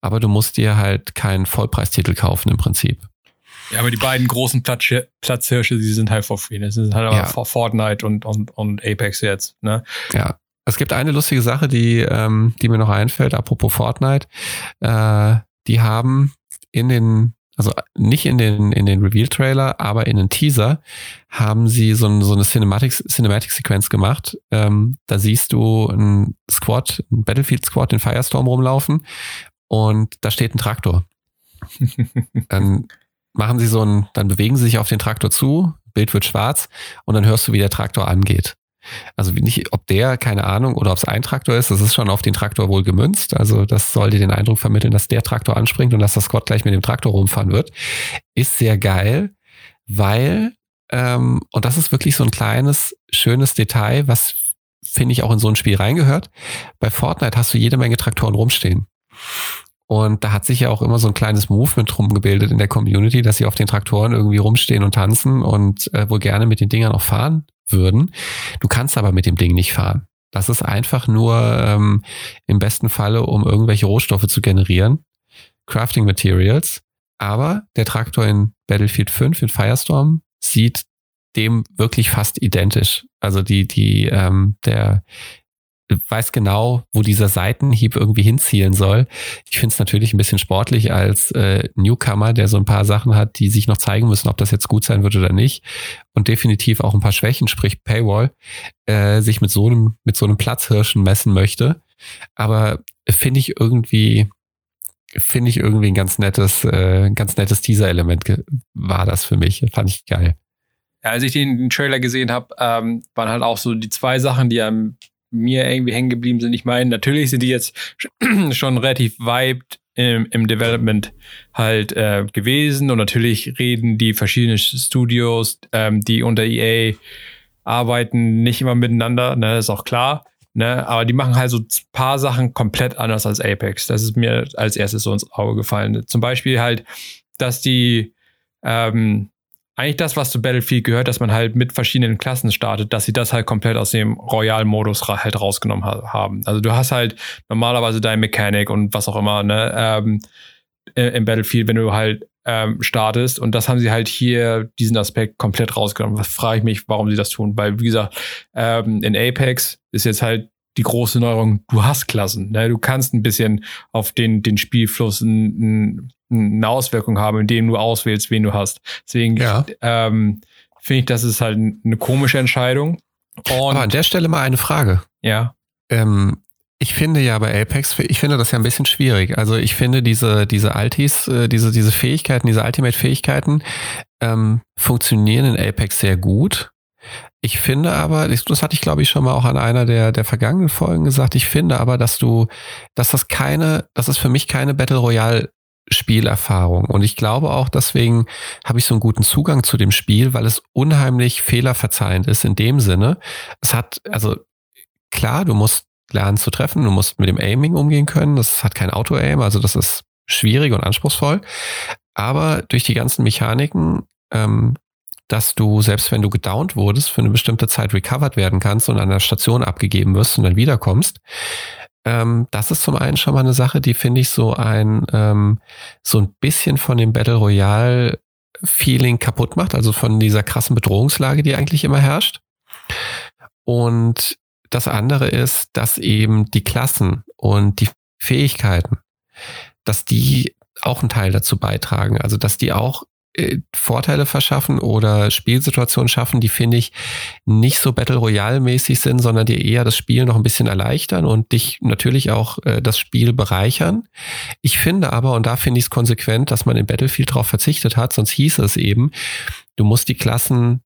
aber du musst dir halt keinen Vollpreistitel kaufen im Prinzip. Ja, aber die beiden großen Platz Platzhirsche, die sind halt for free. Das sind halt ja. Fortnite und, und, und Apex jetzt. Ne? Ja. Es gibt eine lustige Sache, die, ähm, die mir noch einfällt, apropos Fortnite. Äh, die haben in den, also nicht in den, in den Reveal-Trailer, aber in den Teaser haben sie so, ein, so eine Cinematic-Sequenz gemacht. Ähm, da siehst du ein Squad, ein Battlefield-Squad in Firestorm rumlaufen und da steht ein Traktor. Dann machen sie so ein, dann bewegen sie sich auf den Traktor zu, Bild wird schwarz und dann hörst du, wie der Traktor angeht. Also nicht, ob der, keine Ahnung, oder ob es ein Traktor ist, das ist schon auf den Traktor wohl gemünzt. Also das soll dir den Eindruck vermitteln, dass der Traktor anspringt und dass das Scott gleich mit dem Traktor rumfahren wird. Ist sehr geil, weil, ähm, und das ist wirklich so ein kleines, schönes Detail, was finde ich auch in so ein Spiel reingehört. Bei Fortnite hast du jede Menge Traktoren rumstehen. Und da hat sich ja auch immer so ein kleines Movement rumgebildet in der Community, dass sie auf den Traktoren irgendwie rumstehen und tanzen und äh, wohl gerne mit den Dingern auch fahren würden. Du kannst aber mit dem Ding nicht fahren. Das ist einfach nur ähm, im besten Falle, um irgendwelche Rohstoffe zu generieren. Crafting Materials. Aber der Traktor in Battlefield 5 in Firestorm sieht dem wirklich fast identisch. Also die, die, ähm, der, weiß genau, wo dieser Seitenhieb irgendwie hinzielen soll. Ich finde es natürlich ein bisschen sportlich als äh, Newcomer, der so ein paar Sachen hat, die sich noch zeigen müssen, ob das jetzt gut sein wird oder nicht. Und definitiv auch ein paar Schwächen, sprich Paywall, äh, sich mit so einem, mit so einem Platzhirschen messen möchte. Aber finde ich irgendwie, finde ich irgendwie ein ganz nettes, äh, ganz nettes Teaser-Element war das für mich. Fand ich geil. Ja, als ich den, den Trailer gesehen habe, ähm, waren halt auch so die zwei Sachen, die einem mir irgendwie hängen geblieben sind. Ich meine, natürlich sind die jetzt schon relativ weit im, im Development halt äh, gewesen und natürlich reden die verschiedenen Studios, ähm, die unter EA arbeiten, nicht immer miteinander, ne, ist auch klar. Ne, aber die machen halt so ein paar Sachen komplett anders als Apex. Das ist mir als erstes so ins Auge gefallen. Zum Beispiel halt, dass die ähm, eigentlich das, was zu Battlefield gehört, dass man halt mit verschiedenen Klassen startet, dass sie das halt komplett aus dem Royal-Modus halt rausgenommen ha haben. Also du hast halt normalerweise dein Mechanik und was auch immer, ne, ähm, im Battlefield, wenn du halt ähm, startest. Und das haben sie halt hier diesen Aspekt komplett rausgenommen. Was frage ich mich, warum sie das tun? Weil, wie gesagt, ähm, in Apex ist jetzt halt die große Neuerung, du hast Klassen. Ne? Du kannst ein bisschen auf den, den Spielfluss ein, eine Auswirkung haben, indem du auswählst, wen du hast. Deswegen ja. ähm, finde ich, das ist halt eine komische Entscheidung. Und Aber an der Stelle mal eine Frage. Ja. Ähm, ich finde ja bei Apex, ich finde das ja ein bisschen schwierig. Also ich finde diese, diese Altis, äh, diese, diese Fähigkeiten, diese Ultimate-Fähigkeiten ähm, funktionieren in Apex sehr gut. Ich finde aber, das hatte ich glaube ich schon mal auch an einer der, der vergangenen Folgen gesagt, ich finde aber, dass du, dass das keine, das ist für mich keine Battle Royale Spielerfahrung. Und ich glaube auch, deswegen habe ich so einen guten Zugang zu dem Spiel, weil es unheimlich fehlerverzeihend ist in dem Sinne. Es hat, also klar, du musst lernen zu treffen, du musst mit dem Aiming umgehen können. Das hat kein Auto-Aim, also das ist schwierig und anspruchsvoll. Aber durch die ganzen Mechaniken, ähm, dass du, selbst wenn du gedownt wurdest, für eine bestimmte Zeit recovered werden kannst und an der Station abgegeben wirst und dann wiederkommst, Ähm, das ist zum einen schon mal eine Sache, die finde ich so ein, ähm, so ein bisschen von dem Battle Royale Feeling kaputt macht, also von dieser krassen Bedrohungslage, die eigentlich immer herrscht. Und das andere ist, dass eben die Klassen und die Fähigkeiten, dass die auch einen Teil dazu beitragen. Also, dass die auch Vorteile verschaffen oder Spielsituationen schaffen, die finde ich nicht so Battle Royale mäßig sind, sondern die eher das Spiel noch ein bisschen erleichtern und dich natürlich auch äh, das Spiel bereichern. Ich finde aber, und da finde ich es konsequent, dass man in Battlefield darauf verzichtet hat, sonst hieß es eben, du musst die Klassen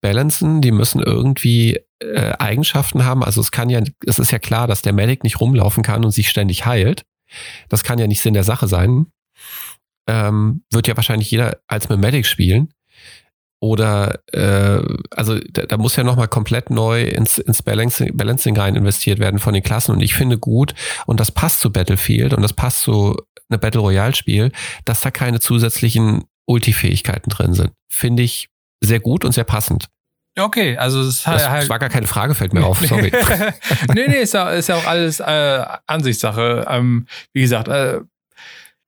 balancen, die müssen irgendwie äh, Eigenschaften haben. Also es kann ja, es ist ja klar, dass der Medic nicht rumlaufen kann und sich ständig heilt. Das kann ja nicht Sinn der Sache sein ähm, wird ja wahrscheinlich jeder als Medic spielen. Oder äh, also da, da muss ja nochmal komplett neu ins, ins Balancing, Balancing rein investiert werden von den Klassen. Und ich finde gut, und das passt zu Battlefield und das passt zu einem Battle Royale-Spiel, dass da keine zusätzlichen Ulti-Fähigkeiten drin sind. Finde ich sehr gut und sehr passend. Okay, also es das, halt, war gar keine Frage, fällt mir auf, sorry. nee, nee, ist ja, ist ja auch alles äh, Ansichtssache. Ähm, wie gesagt, äh,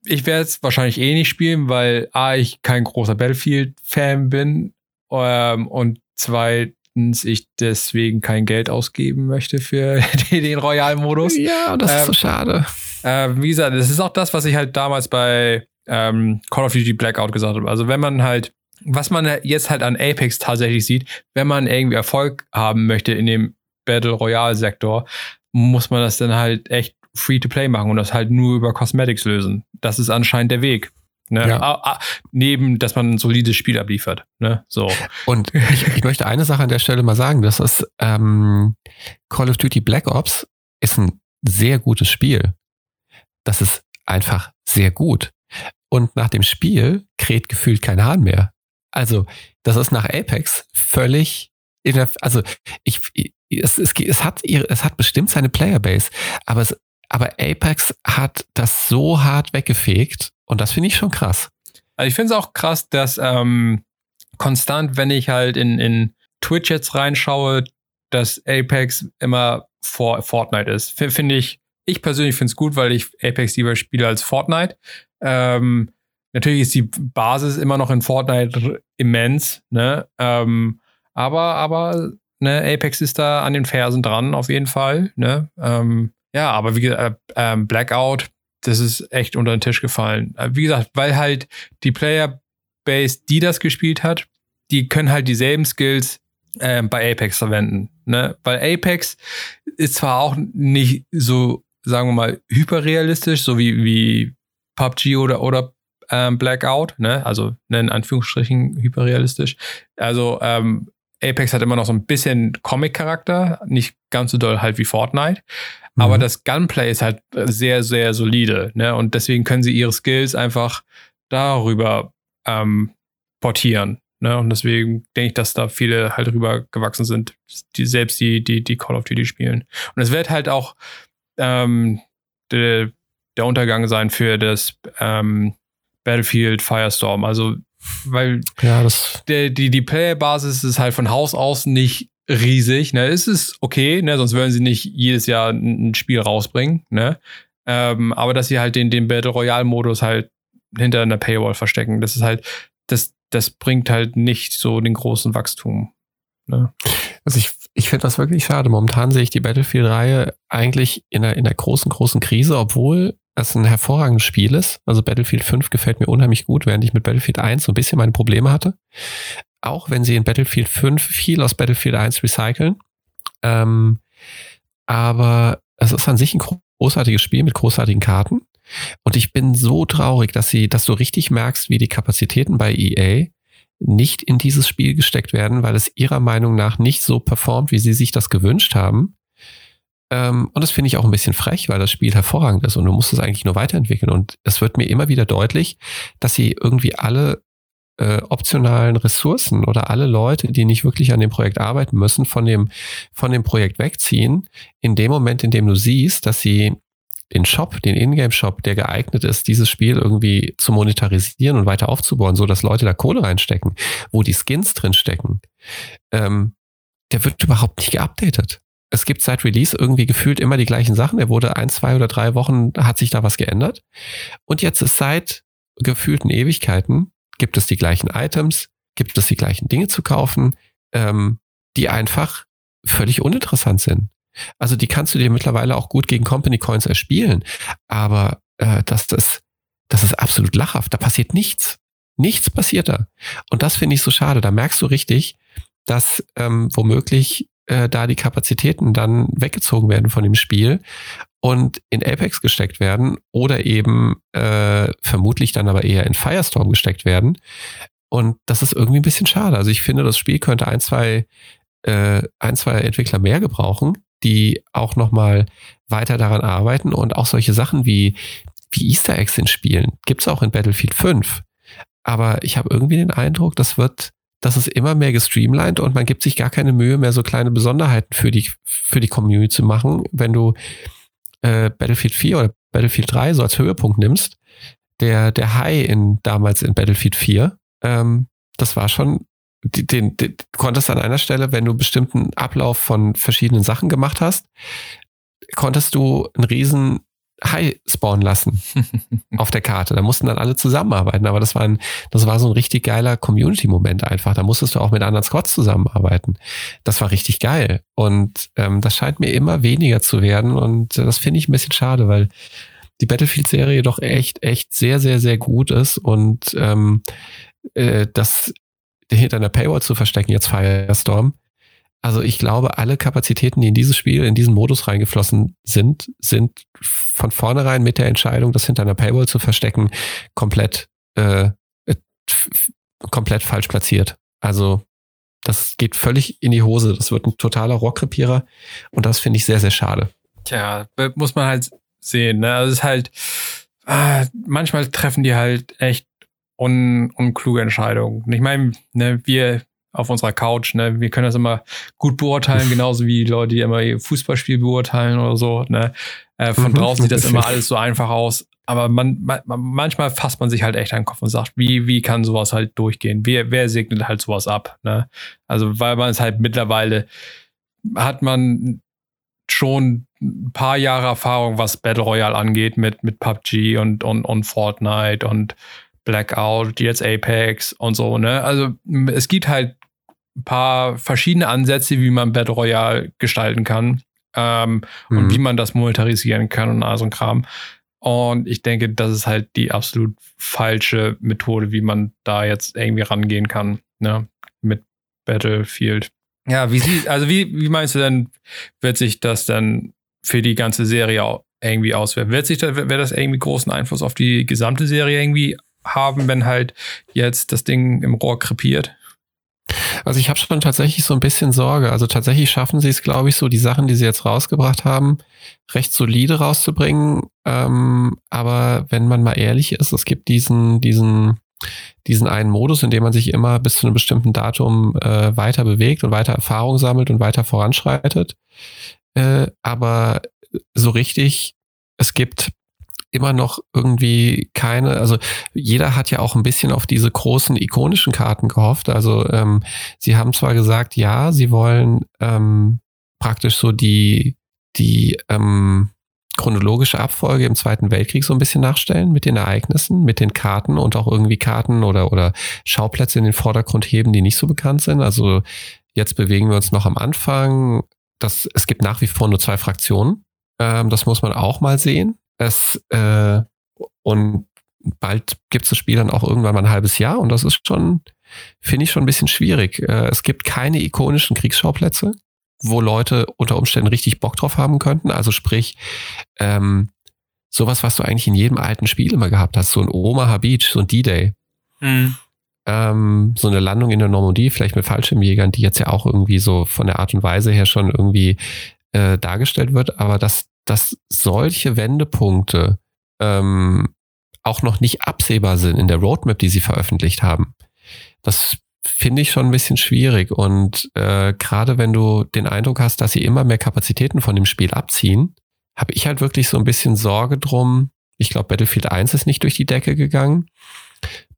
ich werde es wahrscheinlich eh nicht spielen, weil A, ich kein großer Battlefield-Fan bin ähm, und zweitens ich deswegen kein Geld ausgeben möchte für den Royal-Modus. Ja, das ähm, ist so ähm, schade. Äh, wie gesagt, das ist auch das, was ich halt damals bei ähm, Call of Duty Blackout gesagt habe. Also wenn man halt, was man jetzt halt an Apex tatsächlich sieht, wenn man irgendwie Erfolg haben möchte in dem Battle Royale-Sektor, muss man das dann halt echt Free-to-Play machen und das halt nur über Cosmetics lösen. Das ist anscheinend der Weg. Ne? Ja. Ah, ah, neben, dass man ein solides Spiel abliefert. Ne? So. Und ich, ich, möchte eine Sache an der Stelle mal sagen, das ist ähm, Call of Duty Black Ops ist ein sehr gutes Spiel. Das ist einfach sehr gut. Und nach dem Spiel kräht gefühlt kein Hahn mehr. Also, das ist nach Apex völlig in der, also ich, es, es, es, hat ihre, es hat bestimmt seine Playerbase, aber es aber Apex hat das so hart weggefegt und das finde ich schon krass. Also ich finde es auch krass, dass ähm, konstant, wenn ich halt in, in Twitch jetzt reinschaue, dass Apex immer vor Fortnite ist. Finde ich, ich persönlich finde es gut, weil ich Apex lieber spiele als Fortnite. Ähm, natürlich ist die Basis immer noch in Fortnite immens, ne? Ähm, aber, aber, ne, Apex ist da an den Fersen dran, auf jeden Fall, ne? Ähm, ja, aber wie gesagt, äh, ähm, Blackout, das ist echt unter den Tisch gefallen. Äh, wie gesagt, weil halt die Playerbase, die das gespielt hat, die können halt dieselben Skills äh, bei Apex verwenden. Ne? Weil Apex ist zwar auch nicht so, sagen wir mal, hyperrealistisch, so wie, wie PUBG oder, oder ähm, Blackout, ne? also ne, in Anführungsstrichen hyperrealistisch. Also ähm, Apex hat immer noch so ein bisschen Comic-Charakter, nicht ganz so doll halt wie Fortnite. Aber mhm. das Gunplay ist halt sehr, sehr solide. Ne? Und deswegen können sie ihre Skills einfach darüber ähm, portieren. Ne? Und deswegen denke ich, dass da viele halt rüber gewachsen sind, die selbst die, die, die Call of Duty spielen. Und es wird halt auch ähm, de, der Untergang sein für das ähm, Battlefield Firestorm. Also, weil ja, das der, die, die Playerbasis ist halt von Haus aus nicht riesig. Ne? Es ist okay, ne? sonst würden sie nicht jedes Jahr ein Spiel rausbringen. Ne? Ähm, aber dass sie halt den, den Battle Royale-Modus halt hinter einer Paywall verstecken, das ist halt, das, das bringt halt nicht so den großen Wachstum. Ne? Also ich, ich finde das wirklich schade. Momentan sehe ich die Battlefield-Reihe eigentlich in einer, in einer großen, großen Krise, obwohl es ein hervorragendes Spiel ist. Also Battlefield 5 gefällt mir unheimlich gut, während ich mit Battlefield 1 so ein bisschen meine Probleme hatte auch wenn sie in Battlefield 5 viel aus Battlefield 1 recyceln. Ähm, aber es ist an sich ein großartiges Spiel mit großartigen Karten. Und ich bin so traurig, dass sie, dass du richtig merkst, wie die Kapazitäten bei EA nicht in dieses Spiel gesteckt werden, weil es ihrer Meinung nach nicht so performt, wie sie sich das gewünscht haben. Ähm, und das finde ich auch ein bisschen frech, weil das Spiel hervorragend ist und du musst es eigentlich nur weiterentwickeln. Und es wird mir immer wieder deutlich, dass sie irgendwie alle äh, optionalen Ressourcen oder alle Leute, die nicht wirklich an dem Projekt arbeiten müssen, von dem, von dem Projekt wegziehen, in dem Moment, in dem du siehst, dass sie den Shop, den Ingame-Shop, der geeignet ist, dieses Spiel irgendwie zu monetarisieren und weiter aufzubauen, so dass Leute da Kohle reinstecken, wo die Skins drin stecken, ähm, der wird überhaupt nicht geupdatet. es gibt seit Release irgendwie gefühlt immer die gleichen Sachen. Er wurde ein, zwei oder drei Wochen, hat sich da was geändert. Und jetzt ist seit gefühlten Ewigkeiten, gibt es die gleichen Items, gibt es die gleichen Dinge zu kaufen, ähm, die einfach völlig uninteressant sind. Also die kannst du dir mittlerweile auch gut gegen Company Coins erspielen. Aber äh, das, das, das ist absolut lachhaft. Da passiert nichts. Nichts passiert da. Und das finde ich so schade. Da merkst du richtig, dass ähm, womöglich äh, da die Kapazitäten dann weggezogen werden von dem Spiel und in Apex gesteckt werden oder eben äh, vermutlich dann aber eher in Firestorm gesteckt werden. Und das ist irgendwie ein bisschen schade. Also ich finde, das Spiel könnte ein, zwei, äh, ein, zwei Entwickler mehr gebrauchen, die auch nochmal weiter daran arbeiten und auch solche Sachen wie, wie Easter Eggs in Spielen gibt es auch in Battlefield 5. Aber ich habe irgendwie den Eindruck, das wird, das ist immer mehr gestreamlined und man gibt sich gar keine Mühe mehr, so kleine Besonderheiten für die, für die Community zu machen. Wenn du äh, Battlefield 4 oder Battlefield 3 so als Höhepunkt nimmst, der, der High in, damals in Battlefield 4, ähm, das war schon den, den, den konntest an einer Stelle, wenn du bestimmten Ablauf von verschiedenen Sachen gemacht hast, konntest du einen riesen Hai spawnen lassen auf der Karte. Da mussten dann alle zusammenarbeiten, aber das war ein, das war so ein richtig geiler Community-Moment einfach. Da musstest du auch mit anderen Squads zusammenarbeiten. Das war richtig geil. Und ähm, das scheint mir immer weniger zu werden und äh, das finde ich ein bisschen schade, weil die Battlefield-Serie doch echt, echt sehr, sehr, sehr gut ist und ähm, äh, das hinter einer Paywall zu verstecken, jetzt Firestorm. Also ich glaube, alle Kapazitäten, die in dieses Spiel, in diesen Modus reingeflossen sind, sind von vornherein mit der Entscheidung, das hinter einer Paywall zu verstecken, komplett, äh, äh komplett falsch platziert. Also das geht völlig in die Hose. Das wird ein totaler Rockrepierer und das finde ich sehr, sehr schade. Tja, muss man halt sehen. Ne? Also es ist halt, äh, manchmal treffen die halt echt un, unkluge Entscheidungen. Ich meine, ne, wir auf unserer Couch, ne, wir können das immer gut beurteilen, genauso wie Leute, die immer ihr Fußballspiel beurteilen oder so. Ne. Äh, von mhm, draußen sieht das immer alles so einfach aus. Aber man, man, manchmal fasst man sich halt echt an den Kopf und sagt, wie, wie kann sowas halt durchgehen? Wer, wer segnet halt sowas ab? Ne? Also, weil man es halt mittlerweile hat man schon ein paar Jahre Erfahrung, was Battle Royale angeht, mit, mit PUBG und, und, und Fortnite und Blackout, jetzt Apex und so, ne? Also es gibt halt ein paar verschiedene Ansätze, wie man Battle Royale gestalten kann ähm, mhm. und wie man das monetarisieren kann und all so ein Kram. Und ich denke, das ist halt die absolut falsche Methode, wie man da jetzt irgendwie rangehen kann, ne? Mit Battlefield. Ja, wie sie, also wie, wie meinst du denn, wird sich das dann für die ganze Serie irgendwie auswirken? Wird sich da, wird das irgendwie großen Einfluss auf die gesamte Serie irgendwie haben, wenn halt jetzt das Ding im Rohr krepiert? Also ich habe schon tatsächlich so ein bisschen Sorge. Also tatsächlich schaffen sie es, glaube ich, so die Sachen, die sie jetzt rausgebracht haben, recht solide rauszubringen. Ähm, aber wenn man mal ehrlich ist, es gibt diesen, diesen, diesen einen Modus, in dem man sich immer bis zu einem bestimmten Datum äh, weiter bewegt und weiter Erfahrung sammelt und weiter voranschreitet. Äh, aber so richtig, es gibt immer noch irgendwie keine, also jeder hat ja auch ein bisschen auf diese großen ikonischen Karten gehofft. Also ähm, sie haben zwar gesagt, ja, sie wollen ähm, praktisch so die, die ähm, chronologische Abfolge im Zweiten Weltkrieg so ein bisschen nachstellen mit den Ereignissen, mit den Karten und auch irgendwie Karten oder, oder Schauplätze in den Vordergrund heben, die nicht so bekannt sind. Also jetzt bewegen wir uns noch am Anfang. Das, es gibt nach wie vor nur zwei Fraktionen. Ähm, das muss man auch mal sehen. Es, äh, und bald gibt es das Spiel dann auch irgendwann mal ein halbes Jahr und das ist schon, finde ich schon ein bisschen schwierig. Äh, es gibt keine ikonischen Kriegsschauplätze, wo Leute unter Umständen richtig Bock drauf haben könnten. Also sprich, ähm, sowas, was du eigentlich in jedem alten Spiel immer gehabt hast, so ein Omaha Beach, so ein D-Day. Mhm. Ähm, so eine Landung in der Normandie, vielleicht mit Fallschirmjägern, die jetzt ja auch irgendwie so von der Art und Weise her schon irgendwie äh, dargestellt wird, aber das, dass solche Wendepunkte ähm, auch noch nicht absehbar sind in der Roadmap, die sie veröffentlicht haben. Das finde ich schon ein bisschen schwierig. Und äh, gerade wenn du den Eindruck hast, dass sie immer mehr Kapazitäten von dem Spiel abziehen, habe ich halt wirklich so ein bisschen Sorge drum. Ich glaube, Battlefield 1 ist nicht durch die Decke gegangen.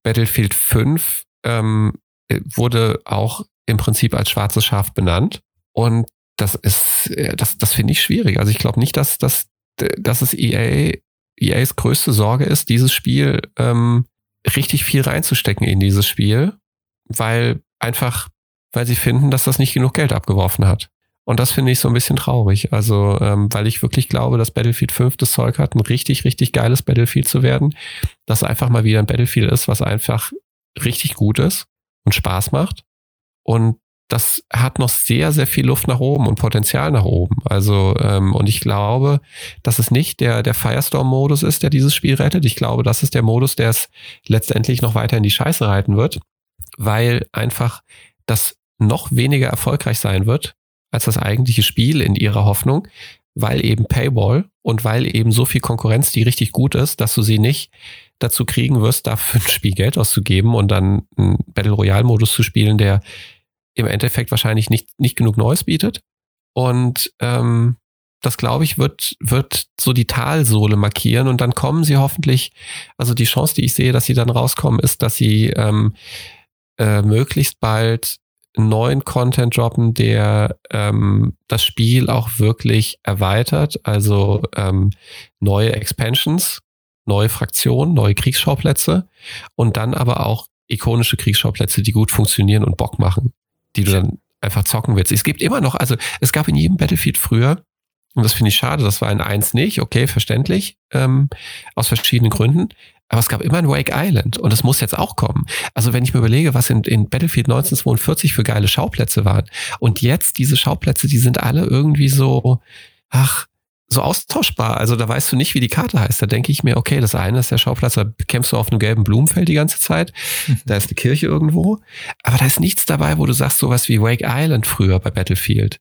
Battlefield 5 ähm, wurde auch im Prinzip als schwarzes Schaf benannt. Und das ist, äh, das, das finde ich schwierig. Also ich glaube nicht, dass, dass, dass es EA, EAs größte Sorge ist, dieses Spiel ähm, richtig viel reinzustecken in dieses Spiel, weil einfach, weil sie finden, dass das nicht genug Geld abgeworfen hat. Und das finde ich so ein bisschen traurig. Also, ähm, weil ich wirklich glaube, dass Battlefield 5 das Zeug hat, ein richtig, richtig geiles Battlefield zu werden. Dass einfach mal wieder ein Battlefield ist, was einfach richtig gut ist und Spaß macht. Und das hat noch sehr, sehr viel Luft nach oben und Potenzial nach oben. Also, ähm, und ich glaube, dass es nicht der, der Firestorm-Modus ist, der dieses Spiel rettet. Ich glaube, das ist der Modus, der es letztendlich noch weiter in die Scheiße reiten wird, weil einfach das noch weniger erfolgreich sein wird als das eigentliche Spiel in ihrer Hoffnung, weil eben Paywall und weil eben so viel Konkurrenz, die richtig gut ist, dass du sie nicht dazu kriegen wirst, dafür ein Spiel Geld auszugeben und dann einen Battle Royale Modus zu spielen, der im Endeffekt wahrscheinlich nicht, nicht genug Neues bietet. Und ähm, das, glaube ich, wird, wird so die Talsohle markieren. Und dann kommen sie hoffentlich, also die Chance, die ich sehe, dass sie dann rauskommen, ist, dass sie ähm, äh, möglichst bald neuen Content droppen, der ähm, das Spiel auch wirklich erweitert, also ähm, neue Expansions, neue Fraktionen, neue Kriegsschauplätze und dann aber auch ikonische Kriegsschauplätze, die gut funktionieren und Bock machen die du dann einfach zocken willst. Es gibt immer noch, also es gab in jedem Battlefield früher, und das finde ich schade, das war in eins nicht, okay, verständlich, ähm, aus verschiedenen Gründen. Aber es gab immer ein Wake Island und es muss jetzt auch kommen. Also wenn ich mir überlege, was in, in Battlefield 1942 für geile Schauplätze waren und jetzt diese Schauplätze, die sind alle irgendwie so, ach, so austauschbar. Also da weißt du nicht, wie die Karte heißt. Da denke ich mir, okay, das eine ist der Schauplatz, da kämpfst du auf einem gelben Blumenfeld die ganze Zeit. Da ist eine Kirche irgendwo. Aber da ist nichts dabei, wo du sagst, sowas wie Wake Island früher bei Battlefield.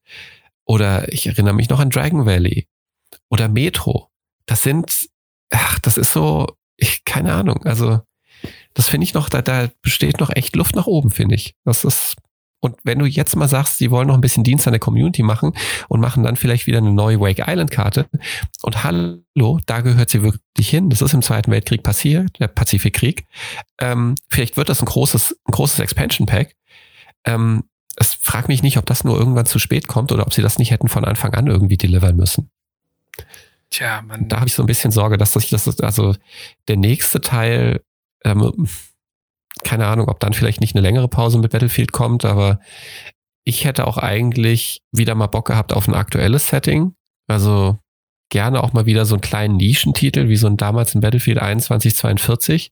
Oder ich erinnere mich noch an Dragon Valley. Oder Metro. Das sind, ach, das ist so, ich, keine Ahnung. Also, das finde ich noch, da, da besteht noch echt Luft nach oben, finde ich. Das ist, und wenn du jetzt mal sagst, sie wollen noch ein bisschen Dienst an der Community machen und machen dann vielleicht wieder eine neue Wake Island Karte und hallo, da gehört sie wirklich hin. Das ist im Zweiten Weltkrieg passiert, der Pazifikkrieg. Ähm, vielleicht wird das ein großes, ein großes Expansion Pack. Ähm, es fragt mich nicht, ob das nur irgendwann zu spät kommt oder ob sie das nicht hätten von Anfang an irgendwie delivern müssen. Tja, man. Da habe ich so ein bisschen Sorge, dass das, das also der nächste Teil ähm, keine Ahnung, ob dann vielleicht nicht eine längere Pause mit Battlefield kommt, aber ich hätte auch eigentlich wieder mal Bock gehabt auf ein aktuelles Setting. Also gerne auch mal wieder so einen kleinen Nischentitel, wie so ein damals in Battlefield 2142,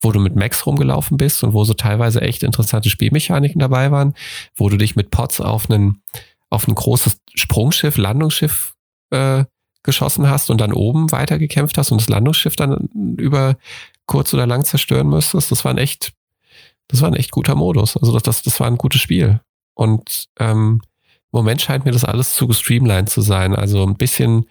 wo du mit Max rumgelaufen bist und wo so teilweise echt interessante Spielmechaniken dabei waren, wo du dich mit Pots auf einen, auf ein großes Sprungschiff, Landungsschiff äh, geschossen hast und dann oben weitergekämpft hast und das Landungsschiff dann über kurz oder lang zerstören müsstest. Das war ein echt, das war ein echt guter Modus. Also das, das, das war ein gutes Spiel. Und ähm, im Moment scheint mir das alles zu gestreamlined zu sein. Also ein bisschen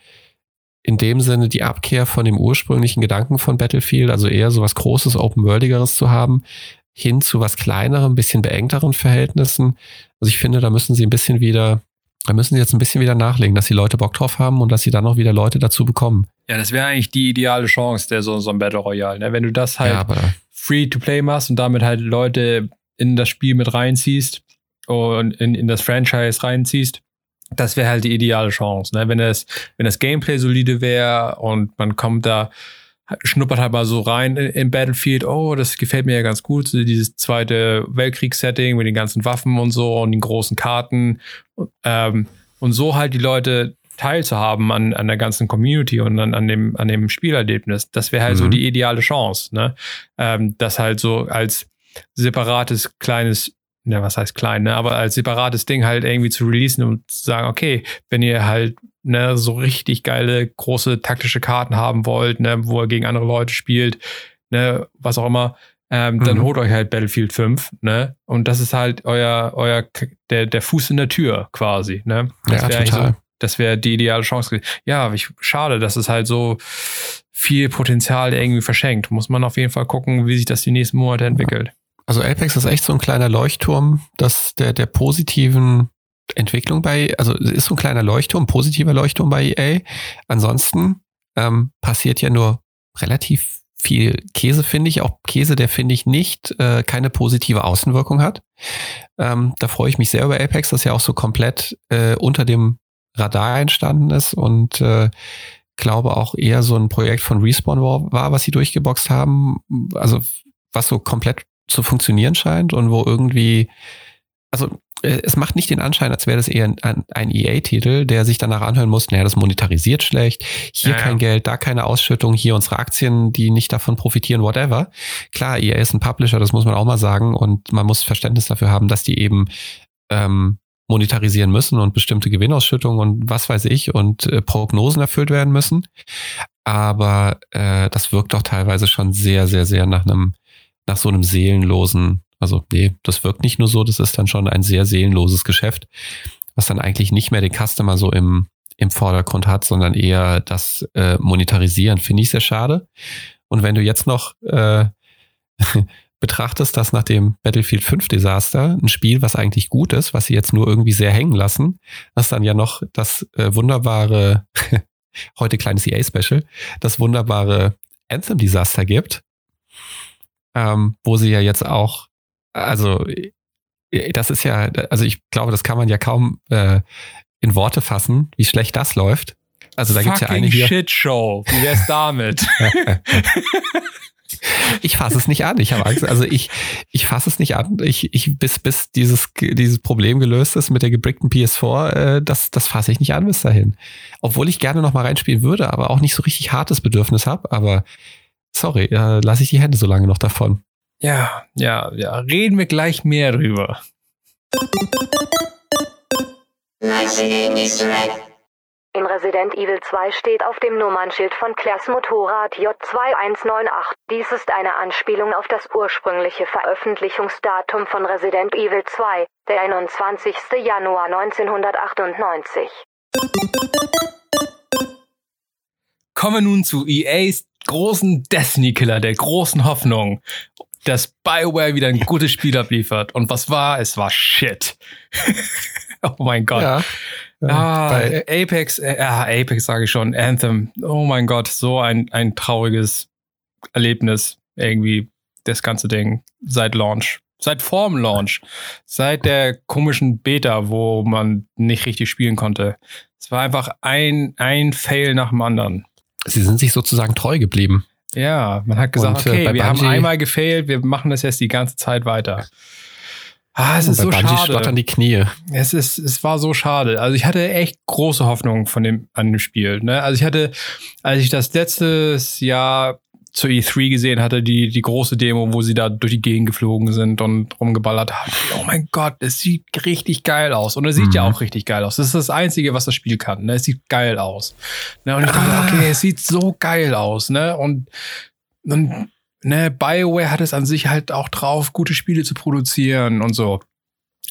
in dem Sinne die Abkehr von dem ursprünglichen Gedanken von Battlefield, also eher so was Großes, Open-Worldigeres zu haben, hin zu was kleinerem, ein bisschen beengteren Verhältnissen. Also ich finde, da müssen sie ein bisschen wieder da müssen sie jetzt ein bisschen wieder nachlegen, dass die Leute Bock drauf haben und dass sie dann auch wieder Leute dazu bekommen. Ja, das wäre eigentlich die ideale Chance, der so, so ein Battle Royale. Ne? Wenn du das halt ja, free to play machst und damit halt Leute in das Spiel mit reinziehst und in, in das Franchise reinziehst, das wäre halt die ideale Chance. Ne? Wenn, das, wenn das Gameplay solide wäre und man kommt da schnuppert halt mal so rein in, Battlefield, oh, das gefällt mir ja ganz gut, dieses zweite Weltkriegssetting mit den ganzen Waffen und so und den großen Karten. Ähm, und so halt die Leute teilzuhaben an, an der ganzen Community und an, an, dem, an dem Spielerlebnis. Das wäre halt mhm. so die ideale Chance, ne? Ähm, das halt so als separates kleines ja, was heißt klein, ne? aber als separates Ding halt irgendwie zu releasen und zu sagen, okay, wenn ihr halt ne, so richtig geile, große taktische Karten haben wollt, ne, wo er gegen andere Leute spielt, ne, was auch immer, ähm, mhm. dann holt euch halt Battlefield 5, ne? Und das ist halt euer, euer, der, der Fuß in der Tür quasi, ne? Das ja, wäre so, das wäre die ideale Chance. Ja, ich, schade, dass es halt so viel Potenzial irgendwie verschenkt. Muss man auf jeden Fall gucken, wie sich das die nächsten Monate entwickelt. Also Apex ist echt so ein kleiner Leuchtturm, dass der, der positiven Entwicklung bei, also ist so ein kleiner Leuchtturm, positiver Leuchtturm bei EA. Ansonsten ähm, passiert ja nur relativ viel Käse, finde ich. Auch Käse, der finde ich nicht äh, keine positive Außenwirkung hat. Ähm, da freue ich mich sehr über Apex, das ja auch so komplett äh, unter dem Radar entstanden ist und äh, glaube auch eher so ein Projekt von Respawn war, was sie durchgeboxt haben. Also was so komplett zu funktionieren scheint und wo irgendwie, also äh, es macht nicht den Anschein, als wäre das eher ein, ein EA-Titel, der sich danach anhören muss, naja, das monetarisiert schlecht, hier ja, kein ja. Geld, da keine Ausschüttung, hier unsere Aktien, die nicht davon profitieren, whatever. Klar, EA ist ein Publisher, das muss man auch mal sagen und man muss Verständnis dafür haben, dass die eben ähm, monetarisieren müssen und bestimmte Gewinnausschüttungen und was weiß ich und äh, Prognosen erfüllt werden müssen. Aber äh, das wirkt doch teilweise schon sehr, sehr, sehr nach einem, nach so einem seelenlosen also nee, das wirkt nicht nur so, das ist dann schon ein sehr seelenloses Geschäft, was dann eigentlich nicht mehr den Customer so im, im Vordergrund hat, sondern eher das äh, Monetarisieren. Finde ich sehr schade. Und wenn du jetzt noch äh, betrachtest, dass nach dem Battlefield 5 Desaster ein Spiel, was eigentlich gut ist, was sie jetzt nur irgendwie sehr hängen lassen, dass dann ja noch das äh, wunderbare, heute kleines EA-Special, das wunderbare Anthem Desaster gibt, ähm, wo sie ja jetzt auch also äh, das ist ja, also ich glaube, das kann man ja kaum äh, in Worte fassen, wie schlecht das läuft. Also da gibt es ja eine hier. Shitshow. Wie wär's damit? ich fasse es nicht an. Ich habe Angst. Also ich, ich fasse es nicht an. Ich, ich, bis, bis dieses, dieses Problem gelöst ist mit der gebrickten PS4, äh, das, das fasse ich nicht an bis dahin. Obwohl ich gerne noch mal reinspielen würde, aber auch nicht so richtig hartes Bedürfnis habe. Aber sorry, äh, lasse ich die Hände so lange noch davon. Ja, ja, ja. Reden wir gleich mehr drüber. In Resident Evil 2 steht auf dem Nummernschild von Clairs Motorrad J2198. Dies ist eine Anspielung auf das ursprüngliche Veröffentlichungsdatum von Resident Evil 2, der 21. Januar 1998. Kommen wir nun zu EAs großen Destiny-Killer, der großen Hoffnung dass BioWare wieder ein gutes Spiel abliefert. Und was war? Es war Shit. oh mein Gott. Ja. Ah, Bei Apex, äh, ja, Apex sage ich schon, Anthem. Oh mein Gott, so ein, ein trauriges Erlebnis irgendwie, das ganze Ding seit Launch. Seit vorm Launch. Seit der komischen Beta, wo man nicht richtig spielen konnte. Es war einfach ein, ein Fail nach dem anderen. Sie sind sich sozusagen treu geblieben. Ja, man hat gesagt, und, äh, okay, wir haben einmal gefailt, wir machen das jetzt die ganze Zeit weiter. Ah, es ist so Bungie schade. stottern die Knie. Es ist, es war so schade. Also ich hatte echt große Hoffnung von dem, an dem Spiel. Ne? Also ich hatte, als ich das letztes Jahr zur E3 gesehen hatte, die, die große Demo, wo sie da durch die Gegend geflogen sind und rumgeballert haben. Oh mein Gott, es sieht richtig geil aus. Und es sieht mhm. ja auch richtig geil aus. Das ist das Einzige, was das Spiel kann. Ne? Es sieht geil aus. Ne? Und ich dachte, ah. okay, es sieht so geil aus. Ne? Und, und ne, BioWare hat es an sich halt auch drauf, gute Spiele zu produzieren und so.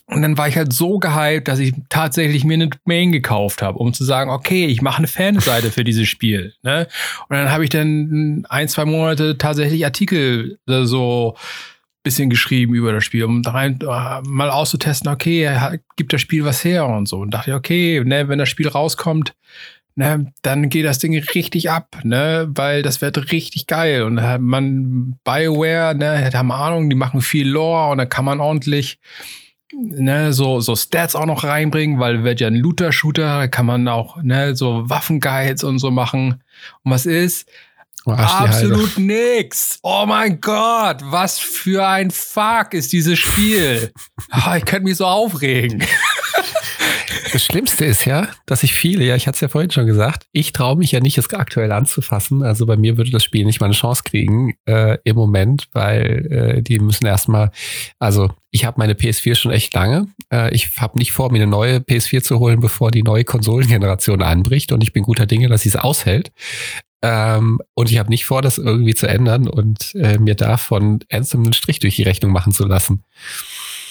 Und dann war ich halt so gehypt, dass ich tatsächlich mir eine Domain gekauft habe, um zu sagen, okay, ich mache eine Fanseite für dieses Spiel. Ne? Und dann habe ich dann ein, zwei Monate tatsächlich Artikel äh, so bisschen geschrieben über das Spiel, um rein, uh, mal auszutesten, okay, gibt das Spiel was her und so. Und dachte ich, okay, ne, wenn das Spiel rauskommt, ne, dann geht das Ding richtig ab, ne, weil das wird richtig geil. Und man, BioWare, ne, haben Ahnung, die machen viel Lore und dann kann man ordentlich ne, so, so Stats auch noch reinbringen, weil wird ja ein Looter-Shooter, kann man auch ne, so Waffenguides und so machen. Und was ist? Oh, Absolut nix. Oh mein Gott, was für ein Fuck ist dieses Spiel. oh, ich könnte mich so aufregen. Das Schlimmste ist ja, dass ich viele, ja, ich hatte es ja vorhin schon gesagt, ich traue mich ja nicht, es aktuell anzufassen. Also bei mir würde das Spiel nicht mal eine Chance kriegen äh, im Moment, weil äh, die müssen erstmal, also ich habe meine PS4 schon echt lange. Äh, ich habe nicht vor, mir eine neue PS4 zu holen, bevor die neue Konsolengeneration anbricht. Und ich bin guter Dinge, dass sie es aushält. Ähm, und ich habe nicht vor, das irgendwie zu ändern und äh, mir davon Anthem einen Strich durch die Rechnung machen zu lassen.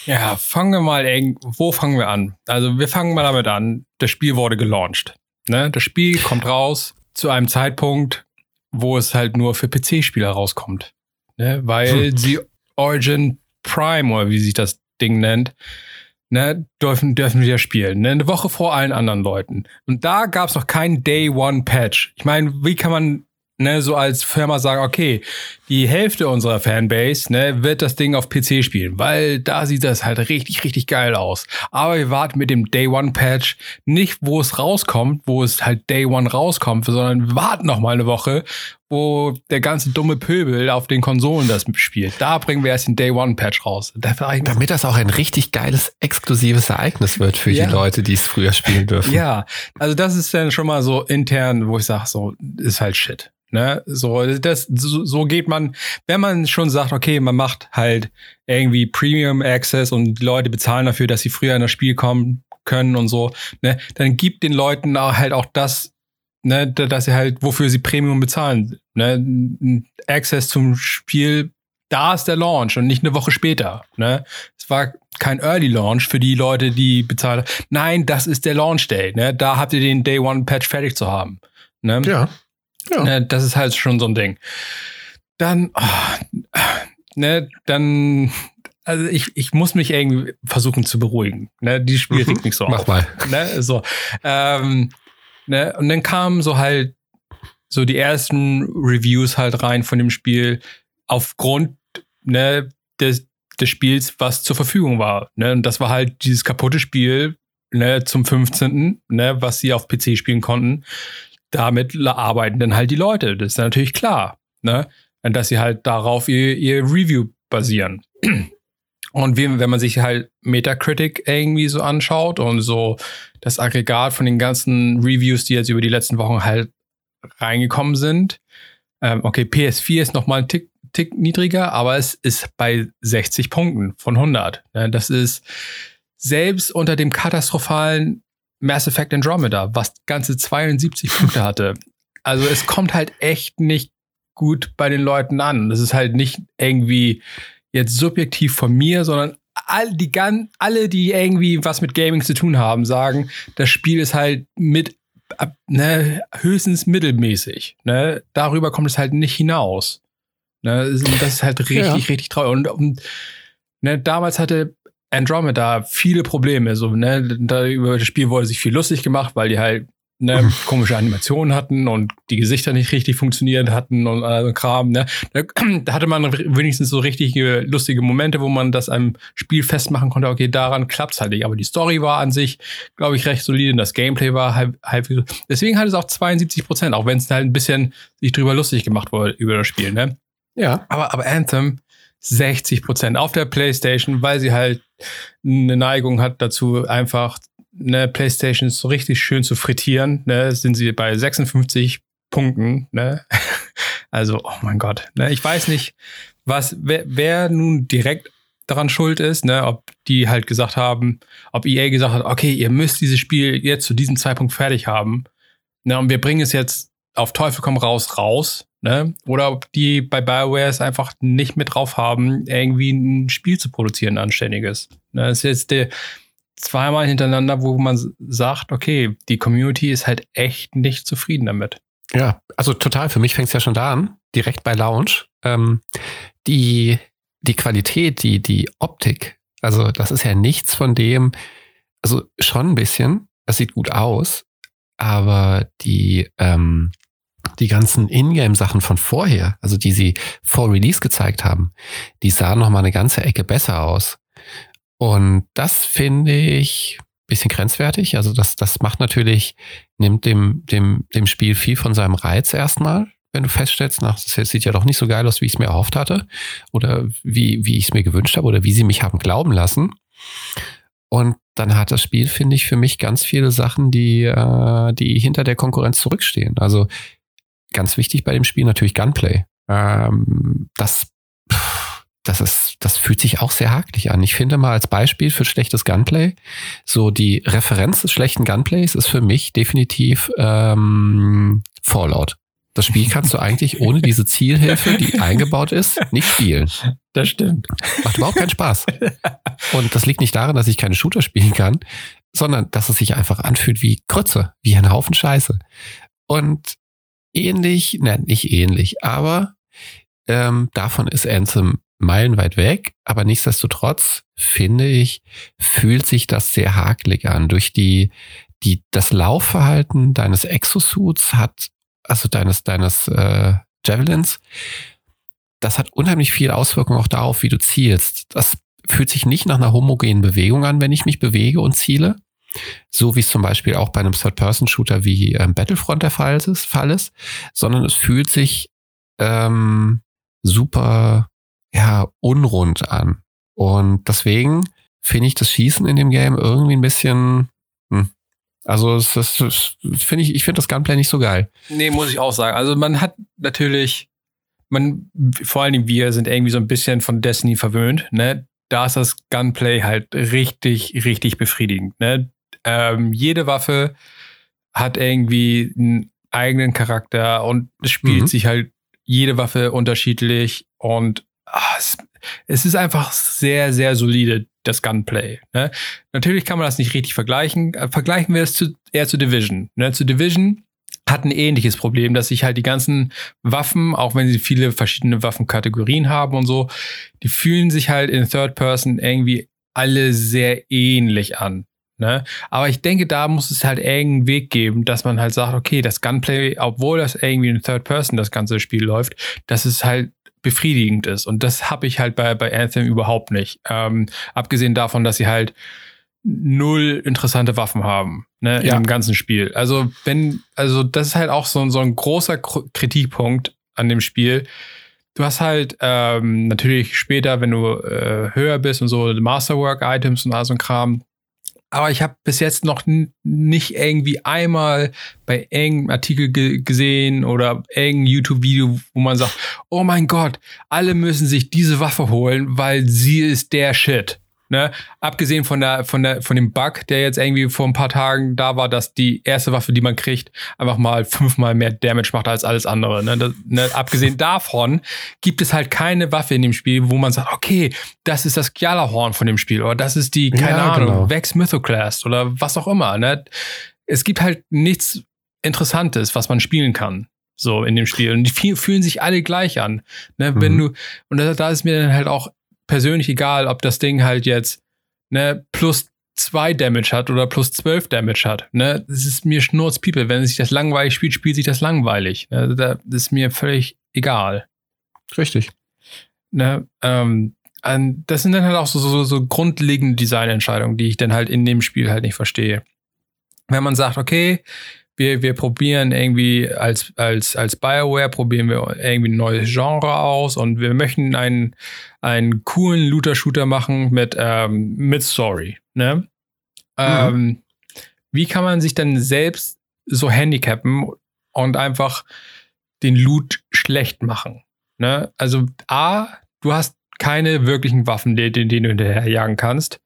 Ja, fangen wir mal eng. Wo fangen wir an? Also wir fangen mal damit an. Das Spiel wurde gelauncht. Ne? Das Spiel kommt raus zu einem Zeitpunkt, wo es halt nur für PC-Spieler rauskommt. Ne? Weil hm. sie Origin Prime oder wie sich das Ding nennt, ne, dürfen, dürfen wir spielen. Ne? Eine Woche vor allen anderen Leuten. Und da gab es noch keinen Day One Patch. Ich meine, wie kann man ne, so als Firma sagen, okay, die Hälfte unserer Fanbase ne, wird das Ding auf PC spielen, weil da sieht das halt richtig, richtig geil aus. Aber wir warten mit dem Day One Patch nicht, wo es rauskommt, wo es halt Day One rauskommt, sondern warten noch mal eine Woche, wo der ganze dumme Pöbel auf den Konsolen das spielt. Da bringen wir erst den Day One Patch raus. Damit das auch ein richtig geiles, exklusives Ereignis wird für ja. die Leute, die es früher spielen dürfen. Ja, also das ist dann schon mal so intern, wo ich sage, so ist halt Shit. Ne, so, das, so, so geht man, wenn man schon sagt, okay, man macht halt irgendwie Premium Access und die Leute bezahlen dafür, dass sie früher in das Spiel kommen können und so, ne, dann gibt den Leuten auch halt auch das, ne, dass sie halt, wofür sie Premium bezahlen, ne, Access zum Spiel, da ist der Launch und nicht eine Woche später, ne. Es war kein Early Launch für die Leute, die bezahlen. Nein, das ist der Launch Day, ne, da habt ihr den Day One Patch fertig zu haben, ne. Ja. Ja. Ne, das ist halt schon so ein Ding. Dann, oh, ne, dann, also ich, ich muss mich irgendwie versuchen zu beruhigen. Ne, die Spiel regt mich so Mach auf. mal. Ne, so, ähm, ne, und dann kamen so halt so die ersten Reviews halt rein von dem Spiel aufgrund ne, des, des Spiels, was zur Verfügung war. Ne? Und das war halt dieses kaputte Spiel ne, zum 15., ne, was sie auf PC spielen konnten damit arbeiten dann halt die Leute. Das ist natürlich klar, ne? Dass sie halt darauf ihr, ihr Review basieren. Und wie, wenn man sich halt Metacritic irgendwie so anschaut und so das Aggregat von den ganzen Reviews, die jetzt über die letzten Wochen halt reingekommen sind, ähm, okay, PS4 ist nochmal ein Tick, Tick niedriger, aber es ist bei 60 Punkten von 100. Ne? Das ist selbst unter dem katastrophalen Mass Effect Andromeda, was ganze 72 Punkte hatte. Also es kommt halt echt nicht gut bei den Leuten an. Das ist halt nicht irgendwie jetzt subjektiv von mir, sondern all die alle, die irgendwie was mit Gaming zu tun haben, sagen, das Spiel ist halt mit ne, höchstens mittelmäßig. Ne? Darüber kommt es halt nicht hinaus. Ne? Das ist halt richtig, ja. richtig traurig. Und, und ne, damals hatte Andromeda viele Probleme. So, ne, da über das Spiel wurde sich viel lustig gemacht, weil die halt ne, komische Animationen hatten und die Gesichter nicht richtig funktioniert hatten und all Kram. Ne. Da, da, hatte man wenigstens so richtige lustige Momente, wo man das am Spiel festmachen konnte, okay, daran klappt's halt nicht. Aber die Story war an sich, glaube ich, recht solide und das Gameplay war halb, halb Deswegen hat es auch 72 Prozent, auch wenn es halt ein bisschen sich drüber lustig gemacht wurde über das Spiel. Ne? Ja. Aber, aber Anthem 60 Prozent auf der PlayStation, weil sie halt eine Neigung hat dazu, einfach eine PlayStation so richtig schön zu frittieren. Ne, sind sie bei 56 Punkten. Ne? Also, oh mein Gott. Ne? Ich weiß nicht, was, wer, wer nun direkt daran schuld ist, ne? ob die halt gesagt haben, ob EA gesagt hat, okay, ihr müsst dieses Spiel jetzt zu diesem Zeitpunkt fertig haben. Ne? Und wir bringen es jetzt auf Teufel komm raus raus Ne? Oder ob die bei BioWare es einfach nicht mit drauf haben, irgendwie ein Spiel zu produzieren, ein anständiges. Ne? Das ist jetzt der zweimal hintereinander, wo man sagt, okay, die Community ist halt echt nicht zufrieden damit. Ja, also total. Für mich fängt es ja schon da an, direkt bei Launch. Ähm, die, die Qualität, die, die Optik, also das ist ja nichts von dem, also schon ein bisschen, das sieht gut aus, aber die, ähm, die ganzen Ingame-Sachen von vorher, also die sie vor Release gezeigt haben, die sahen noch mal eine ganze Ecke besser aus. Und das finde ich bisschen grenzwertig. Also das, das macht natürlich, nimmt dem, dem, dem Spiel viel von seinem Reiz erstmal, wenn du feststellst, nach, das sieht ja doch nicht so geil aus, wie ich es mir erhofft hatte oder wie, wie ich es mir gewünscht habe oder wie sie mich haben glauben lassen. Und dann hat das Spiel, finde ich, für mich ganz viele Sachen, die, äh, die hinter der Konkurrenz zurückstehen. Also ganz wichtig bei dem Spiel natürlich Gunplay. Ähm, das, das ist, das fühlt sich auch sehr hakelig an. Ich finde mal als Beispiel für schlechtes Gunplay, so die Referenz des schlechten Gunplays ist für mich definitiv ähm, Fallout. Das Spiel kannst du eigentlich ohne diese Zielhilfe, die eingebaut ist, nicht spielen. Das stimmt. Macht überhaupt keinen Spaß. Und das liegt nicht daran, dass ich keine Shooter spielen kann, sondern dass es sich einfach anfühlt wie Krütze, wie ein Haufen Scheiße. Und ähnlich, nein, nicht ähnlich, aber ähm, davon ist Anthem meilenweit weg, aber nichtsdestotrotz finde ich, fühlt sich das sehr hakelig an. Durch die, die, das Laufverhalten deines Exosuits hat also deines, deines äh, Javelins, das hat unheimlich viel Auswirkung auch darauf, wie du zielst. Das fühlt sich nicht nach einer homogenen Bewegung an, wenn ich mich bewege und ziele. So wie es zum Beispiel auch bei einem Third-Person-Shooter wie ähm, Battlefront der Fall ist, Fall ist, sondern es fühlt sich ähm, super ja, unrund an. Und deswegen finde ich das Schießen in dem Game irgendwie ein bisschen. Hm. Also es, es, es finde ich, ich finde das Gunplay nicht so geil. Nee, muss ich auch sagen. Also man hat natürlich, man, vor allen Dingen wir sind irgendwie so ein bisschen von Destiny verwöhnt, ne? Da ist das Gunplay halt richtig, richtig befriedigend. Ne? Ähm, jede Waffe hat irgendwie einen eigenen Charakter und es spielt mhm. sich halt jede Waffe unterschiedlich und ach, es, es, ist einfach sehr, sehr solide, das Gunplay. Ne? Natürlich kann man das nicht richtig vergleichen. Äh, vergleichen wir es zu, eher zu Division. Ne? Zu Division hat ein ähnliches Problem, dass sich halt die ganzen Waffen, auch wenn sie viele verschiedene Waffenkategorien haben und so, die fühlen sich halt in Third Person irgendwie alle sehr ähnlich an. Ne? Aber ich denke, da muss es halt irgendeinen Weg geben, dass man halt sagt, okay, das Gunplay, obwohl das irgendwie in Third Person das ganze Spiel läuft, dass es halt befriedigend ist. Und das habe ich halt bei, bei Anthem überhaupt nicht. Ähm, abgesehen davon, dass sie halt null interessante Waffen haben, ne, ja. im ganzen Spiel. Also, wenn, also das ist halt auch so, so ein großer Kritikpunkt an dem Spiel. Du hast halt ähm, natürlich später, wenn du äh, höher bist und so Masterwork-Items und all so ein Kram, aber ich habe bis jetzt noch nicht irgendwie einmal bei irgendeinem Artikel ge gesehen oder irgendein YouTube-Video, wo man sagt, oh mein Gott, alle müssen sich diese Waffe holen, weil sie ist der Shit. Ne? Abgesehen von der, von der, von dem Bug, der jetzt irgendwie vor ein paar Tagen da war, dass die erste Waffe, die man kriegt, einfach mal fünfmal mehr Damage macht als alles andere. Ne? Das, ne? Abgesehen davon gibt es halt keine Waffe in dem Spiel, wo man sagt, okay, das ist das Gjallarhorn von dem Spiel oder das ist die, keine ja, Ahnung, genau. Vex Mythoclast oder was auch immer. Ne? Es gibt halt nichts Interessantes, was man spielen kann so in dem Spiel. Und die fühlen sich alle gleich an. Ne? Mhm. Wenn du, und da, da, ist mir dann halt auch persönlich egal, ob das Ding halt jetzt ne, plus zwei Damage hat oder plus zwölf Damage hat. Ne? Das ist mir Schnurzpiepe. Wenn sich das langweilig spielt, spielt sich das langweilig. Ne? Das ist mir völlig egal. Richtig. Ne? Ähm, das sind dann halt auch so, so, so grundlegende Designentscheidungen, die ich dann halt in dem Spiel halt nicht verstehe. Wenn man sagt, okay, wir, wir probieren irgendwie als, als, als Bioware, probieren wir irgendwie ein neues Genre aus und wir möchten einen, einen coolen Looter-Shooter machen mit, ähm, mit Story. Ne? Mhm. Ähm, wie kann man sich dann selbst so handicappen und einfach den Loot schlecht machen? Ne? Also, A, du hast keine wirklichen Waffen, denen, denen du hinterherjagen kannst.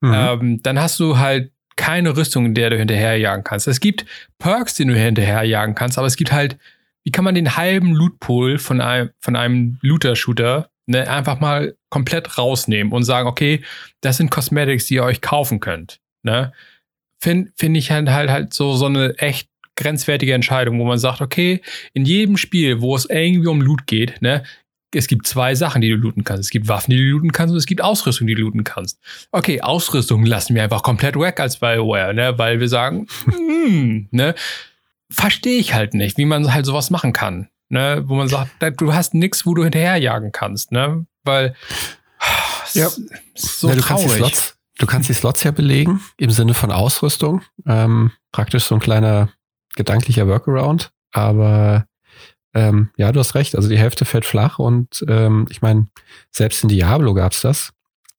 Mhm. Ähm, dann hast du halt keine Rüstung, in der du hinterherjagen kannst. Es gibt Perks, die du hinterherjagen kannst, aber es gibt halt, wie kann man den halben Lootpool von einem, von einem Looter-Shooter ne, einfach mal komplett rausnehmen und sagen, okay, das sind Cosmetics, die ihr euch kaufen könnt. Ne? Finde find ich halt, halt halt so, so eine echt grenzwertige Entscheidung, wo man sagt, okay, in jedem Spiel, wo es irgendwie um Loot geht, ne, es gibt zwei Sachen, die du looten kannst. Es gibt Waffen, die du looten kannst und es gibt Ausrüstung, die du looten kannst. Okay, Ausrüstung lassen wir einfach komplett weg als Bioware, ne? weil wir sagen, hm, ne? verstehe ich halt nicht, wie man halt sowas machen kann. Ne? Wo man sagt, du hast nichts, wo du hinterherjagen kannst, ne? Weil ja. so ja, du traurig. Kannst Slots, du kannst die Slots ja belegen im Sinne von Ausrüstung. Ähm, praktisch so ein kleiner gedanklicher Workaround. Aber ähm, ja, du hast recht. Also die Hälfte fällt flach und ähm, ich meine, selbst in Diablo gab es das.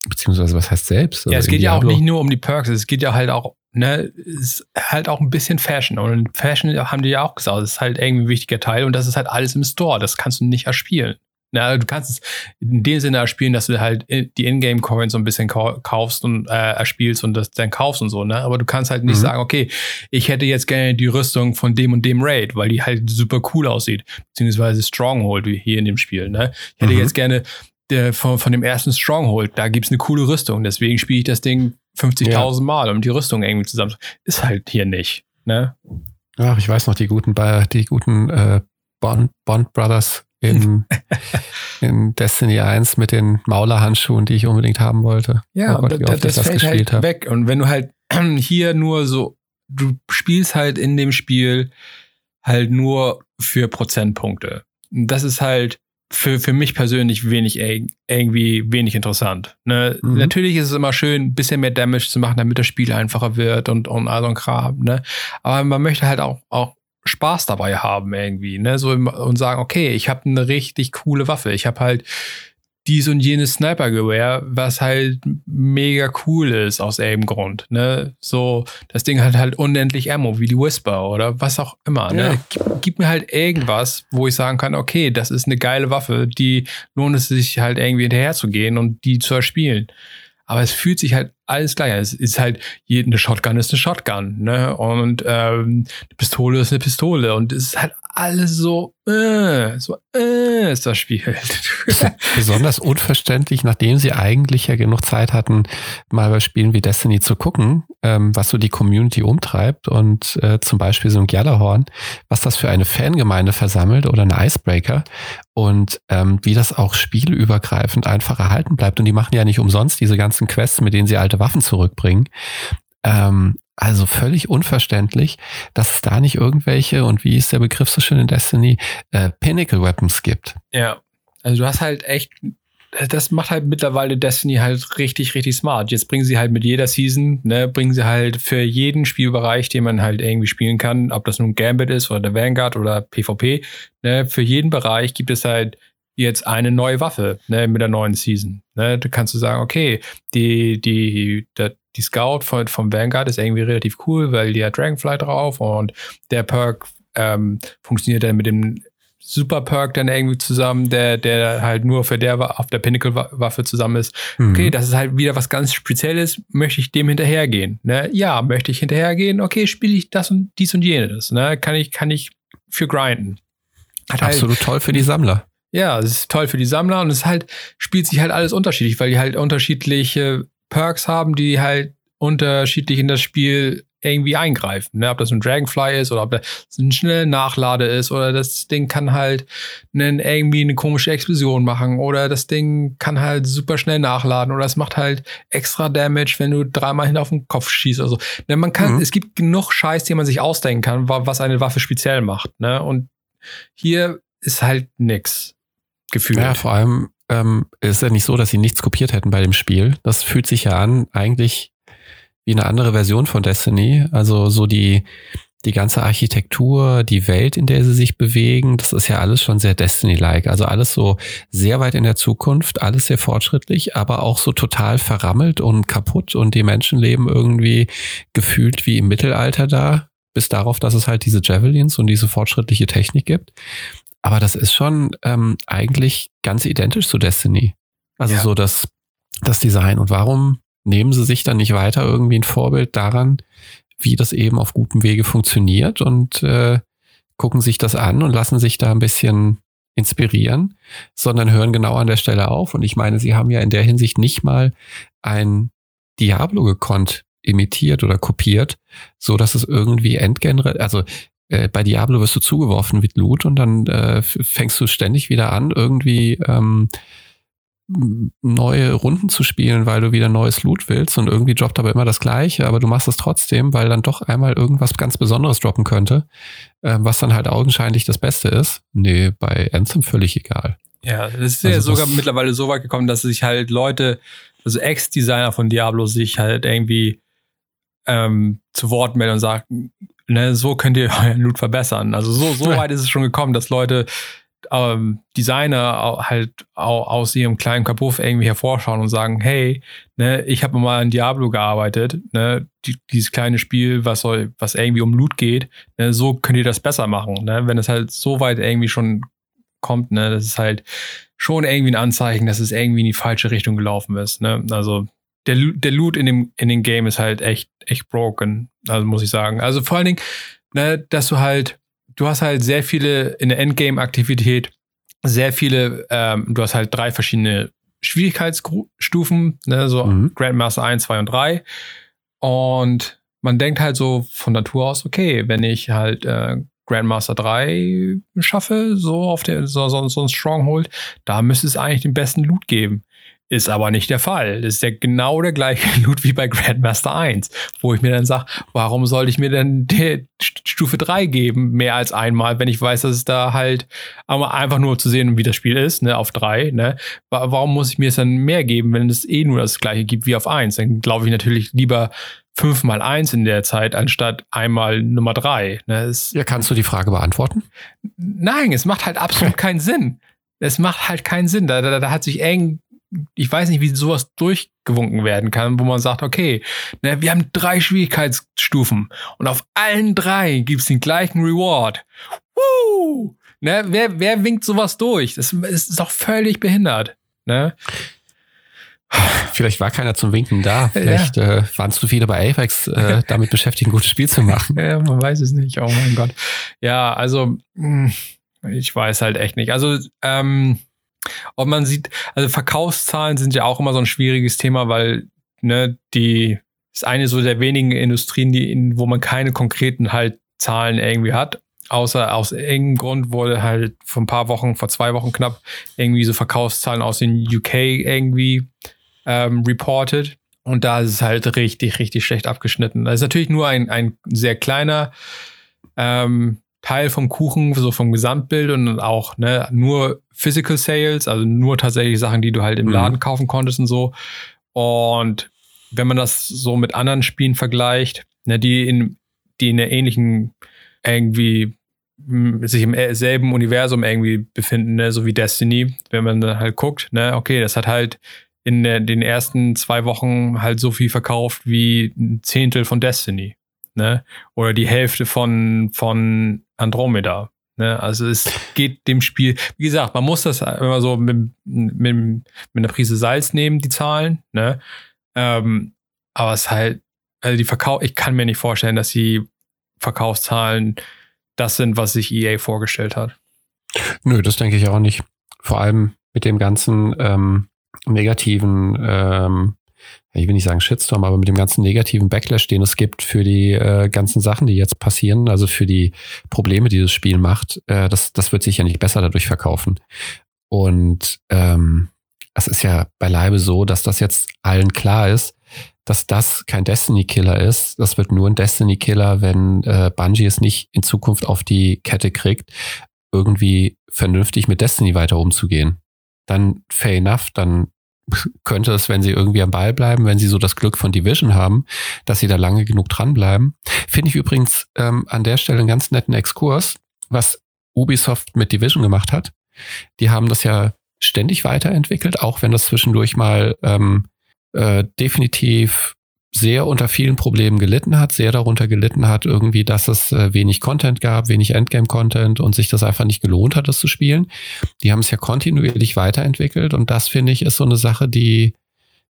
Beziehungsweise, was heißt selbst? Also ja, es geht ja auch nicht nur um die Perks, es geht ja halt auch, ne, es ist halt auch ein bisschen Fashion. Und Fashion haben die ja auch gesagt, das ist halt irgendwie ein wichtiger Teil und das ist halt alles im Store. Das kannst du nicht erspielen. Na, du kannst es in dem Sinne erspielen, dass du halt die Ingame-Coins so ein bisschen kaufst und äh, erspielst und das dann kaufst und so, ne? Aber du kannst halt nicht mhm. sagen, okay, ich hätte jetzt gerne die Rüstung von dem und dem Raid, weil die halt super cool aussieht. Beziehungsweise Stronghold, wie hier in dem Spiel, ne? Ich hätte mhm. jetzt gerne der, von, von dem ersten Stronghold, da gibt's eine coole Rüstung. Deswegen spiele ich das Ding 50.000 ja. Mal, um die Rüstung irgendwie zusammen. Ist halt hier nicht, ne? Ach, ich weiß noch, die guten, die guten äh, Bond, Bond Brothers in, in Destiny 1 mit den Maulerhandschuhen, die ich unbedingt haben wollte. Ja, oh Gott, das, das, das fällt halt hab. weg. Und wenn du halt hier nur so, du spielst halt in dem Spiel halt nur für Prozentpunkte. Das ist halt für, für mich persönlich wenig irgendwie wenig interessant. Ne? Mhm. Natürlich ist es immer schön, ein bisschen mehr Damage zu machen, damit das Spiel einfacher wird und, und all so ein Kram. Ne? Aber man möchte halt auch, auch Spaß dabei haben irgendwie, ne? So und sagen, okay, ich habe eine richtig coole Waffe. Ich habe halt dies und jenes Sniper-Gewehr, was halt mega cool ist aus irgendeinem Grund. Ne? So, das Ding hat halt unendlich Ammo, wie die Whisper oder was auch immer. Ne? Gib, gib, mir halt irgendwas, wo ich sagen kann, okay, das ist eine geile Waffe, die lohnt es sich halt irgendwie hinterher zu gehen und die zu erspielen. Aber es fühlt sich halt alles gleich. Es ist halt, eine Shotgun ist eine Shotgun, ne? Und ähm, eine Pistole ist eine Pistole. Und es ist halt alles so, äh, so, äh, ist das Spiel. Besonders unverständlich, nachdem sie eigentlich ja genug Zeit hatten, mal bei Spielen wie Destiny zu gucken, ähm, was so die Community umtreibt und äh, zum Beispiel so ein Gjallarhorn, was das für eine Fangemeinde versammelt oder eine Icebreaker und ähm, wie das auch spielübergreifend einfach erhalten bleibt. Und die machen ja nicht umsonst diese ganzen Quests, mit denen sie alte Waffen zurückbringen. Ähm, also völlig unverständlich, dass es da nicht irgendwelche, und wie ist der Begriff so schön in Destiny, äh, Pinnacle Weapons gibt. Ja, also du hast halt echt, das macht halt mittlerweile Destiny halt richtig, richtig smart. Jetzt bringen sie halt mit jeder Season, ne, bringen sie halt für jeden Spielbereich, den man halt irgendwie spielen kann, ob das nun Gambit ist oder der Vanguard oder PvP, ne, für jeden Bereich gibt es halt jetzt eine neue Waffe ne, mit der neuen Season. Ne, da kannst du sagen, okay, die, die, der, die Scout von, vom Vanguard ist irgendwie relativ cool, weil die hat Dragonfly drauf und der Perk ähm, funktioniert dann mit dem Super Perk dann irgendwie zusammen, der, der halt nur für der auf der Pinnacle-Waffe zusammen ist. Mhm. Okay, das ist halt wieder was ganz Spezielles. Möchte ich dem hinterhergehen? Ne? Ja, möchte ich hinterhergehen? Okay, spiele ich das und dies und jenes. Ne? Kann ich, kann ich für grinden. Hat halt Absolut halt, toll für die Sammler. Ja, es ist toll für die Sammler und es halt, spielt sich halt alles unterschiedlich, weil die halt unterschiedliche Perks haben, die halt unterschiedlich in das Spiel irgendwie eingreifen. Ne? Ob das ein Dragonfly ist oder ob das ein schnell Nachlade ist oder das Ding kann halt einen, irgendwie eine komische Explosion machen oder das Ding kann halt super schnell nachladen oder es macht halt extra Damage, wenn du dreimal hin auf den Kopf schießt. Also ne, man kann, mhm. es gibt genug Scheiß, den man sich ausdenken kann, was eine Waffe speziell macht. Ne? Und hier ist halt nix gefühlt. Ja, vor allem ähm, ist ja nicht so, dass sie nichts kopiert hätten bei dem Spiel. Das fühlt sich ja an, eigentlich wie eine andere Version von Destiny. Also so die, die ganze Architektur, die Welt, in der sie sich bewegen, das ist ja alles schon sehr Destiny-like. Also alles so sehr weit in der Zukunft, alles sehr fortschrittlich, aber auch so total verrammelt und kaputt und die Menschen leben irgendwie gefühlt wie im Mittelalter da, bis darauf, dass es halt diese Javelins und diese fortschrittliche Technik gibt. Aber das ist schon ähm, eigentlich ganz identisch zu Destiny. Also ja. so das, das Design. Und warum nehmen sie sich dann nicht weiter irgendwie ein Vorbild daran, wie das eben auf gutem Wege funktioniert und äh, gucken sich das an und lassen sich da ein bisschen inspirieren, sondern hören genau an der Stelle auf. Und ich meine, sie haben ja in der Hinsicht nicht mal ein Diablo gekonnt imitiert oder kopiert, so dass es irgendwie Endgenre, also äh, bei Diablo wirst du zugeworfen mit Loot und dann äh, fängst du ständig wieder an, irgendwie ähm, neue Runden zu spielen, weil du wieder neues Loot willst und irgendwie droppt aber immer das gleiche, aber du machst es trotzdem, weil dann doch einmal irgendwas ganz Besonderes droppen könnte, äh, was dann halt augenscheinlich das Beste ist. Nee, bei Anthem völlig egal. Ja, das ist also ja sogar mittlerweile so weit gekommen, dass sich halt Leute, also Ex-Designer von Diablo sich halt irgendwie ähm, zu Wort melden und sagen, ne, so könnt ihr euren Loot verbessern. Also so, so weit ist es schon gekommen, dass Leute ähm, Designer halt aus ihrem kleinen Kapuff irgendwie hervorschauen und sagen, hey, ne, ich habe mal an Diablo gearbeitet, ne, die, dieses kleine Spiel, was soll, was irgendwie um Loot geht, ne, so könnt ihr das besser machen, ne, wenn es halt so weit irgendwie schon kommt, ne, das ist halt schon irgendwie ein Anzeichen, dass es irgendwie in die falsche Richtung gelaufen ist, ne, also der, der Loot in dem, in dem Game ist halt echt, echt broken. Also muss ich sagen. Also vor allen Dingen, ne, dass du halt, du hast halt sehr viele in der Endgame-Aktivität, sehr viele, ähm, du hast halt drei verschiedene Schwierigkeitsstufen, ne, so mhm. Grandmaster 1, 2 und 3. Und man denkt halt so von Natur aus, okay, wenn ich halt äh, Grandmaster 3 schaffe, so auf der, so, so, so ein Stronghold, da müsste es eigentlich den besten Loot geben Ist aber nicht der Fall. Das ist ja genau der gleiche Loot wie bei Grandmaster 1, wo ich mir dann sage, warum sollte ich mir denn die Stufe 3 geben, mehr als einmal, wenn ich weiß, dass es da halt einfach nur zu sehen, wie das Spiel ist, ne, auf 3, ne? Warum muss ich mir es dann mehr geben, wenn es eh nur das gleiche gibt wie auf 1? Dann glaube ich natürlich lieber 5 mal 1 in der Zeit, anstatt einmal Nummer 3. Ne? ja, kannst du die Frage beantworten? Nein, es macht halt absolut keinen Sinn. Es macht halt keinen Sinn. Da, da, da hat sich eng ich weiß nicht, wie sowas durchgewunken werden kann, wo man sagt, okay, ne, wir haben drei Schwierigkeitsstufen und auf allen drei gibt es den gleichen Reward. Woo! Ne, wer, wer winkt sowas durch? Das, ist doch völlig behindert. Ne? Vielleicht war keiner zum Winken da. Vielleicht ja. äh, waren zu viele bei Apex äh, damit beschäftigt, ein gutes Spiel zu machen. Ja, man weiß es nicht. Oh mein Gott. Ja, also hm, ich weiß halt echt nicht. Also ähm, ob man sieht, also Verkaufszahlen sind ja auch immer so ein schwieriges Thema, weil ne, die ist eine so der wenigen Industrien, die in, wo man keine konkreten halt Zahlen irgendwie hat. Außer aus irgendeinem Grund wurde halt vor ein paar Wochen, vor zwei Wochen knapp, irgendwie so Verkaufszahlen aus den UK irgendwie ähm, reported. Und da ist es halt richtig, richtig schlecht abgeschnitten. Das ist natürlich nur ein, ein sehr kleiner ähm, Teil vom Kuchen, so vom Gesamtbild und auch ne, nur Physical Sales, also nur tatsächlich Sachen, die du halt im mhm. Laden kaufen konntest und so. Und wenn man das so mit anderen Spielen vergleicht, ne, die in, die in der ähnlichen irgendwie sich im selben Universum irgendwie befinden, ne, so wie Destiny, wenn man dann halt guckt, ne, okay, das hat halt in der, den ersten zwei Wochen halt so viel verkauft wie ein Zehntel von Destiny ne? Oder die Hälfte von, von Andromeda. Ne? Also es geht dem Spiel, wie gesagt, man muss das immer so mit, mit, mit einer Prise Salz nehmen, die Zahlen, ne? Ähm, aber es halt, also die Verkauf, ich kann mir nicht vorstellen, dass die Verkaufszahlen das sind, was sich EA vorgestellt hat. Nö, das denke ich auch nicht. Vor allem mit dem ganzen ähm, negativen ähm, ich will nicht sagen Shitstorm, aber mit dem ganzen negativen Backlash, den es gibt für die äh, ganzen Sachen, die jetzt passieren, also für die Probleme, die das Spiel macht, äh, das, das wird sich ja nicht besser dadurch verkaufen. Und ähm, es ist ja beileibe so, dass das jetzt allen klar ist, dass das kein Destiny-Killer ist. Das wird nur ein Destiny-Killer, wenn äh, Bungie es nicht in Zukunft auf die Kette kriegt, irgendwie vernünftig mit Destiny weiter umzugehen. Dann fair enough, dann könnte es, wenn sie irgendwie am Ball bleiben, wenn sie so das Glück von Division haben, dass sie da lange genug dranbleiben. Finde ich übrigens ähm, an der Stelle einen ganz netten Exkurs, was Ubisoft mit Division gemacht hat. Die haben das ja ständig weiterentwickelt, auch wenn das zwischendurch mal ähm, äh, definitiv sehr unter vielen Problemen gelitten hat, sehr darunter gelitten hat, irgendwie, dass es äh, wenig Content gab, wenig Endgame-Content und sich das einfach nicht gelohnt hat, das zu spielen. Die haben es ja kontinuierlich weiterentwickelt und das finde ich ist so eine Sache, die,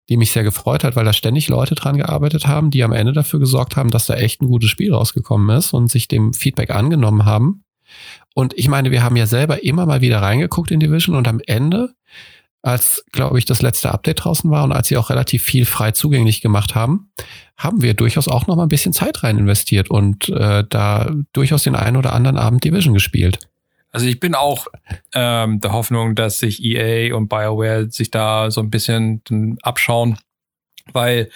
die mich sehr gefreut hat, weil da ständig Leute dran gearbeitet haben, die am Ende dafür gesorgt haben, dass da echt ein gutes Spiel rausgekommen ist und sich dem Feedback angenommen haben. Und ich meine, wir haben ja selber immer mal wieder reingeguckt in Division und am Ende als, glaube ich, das letzte Update draußen war und als sie auch relativ viel frei zugänglich gemacht haben, haben wir durchaus auch noch mal ein bisschen Zeit rein investiert und äh, da durchaus den einen oder anderen Abend Division gespielt. Also ich bin auch ähm, der Hoffnung, dass sich EA und BioWare sich da so ein bisschen abschauen, weil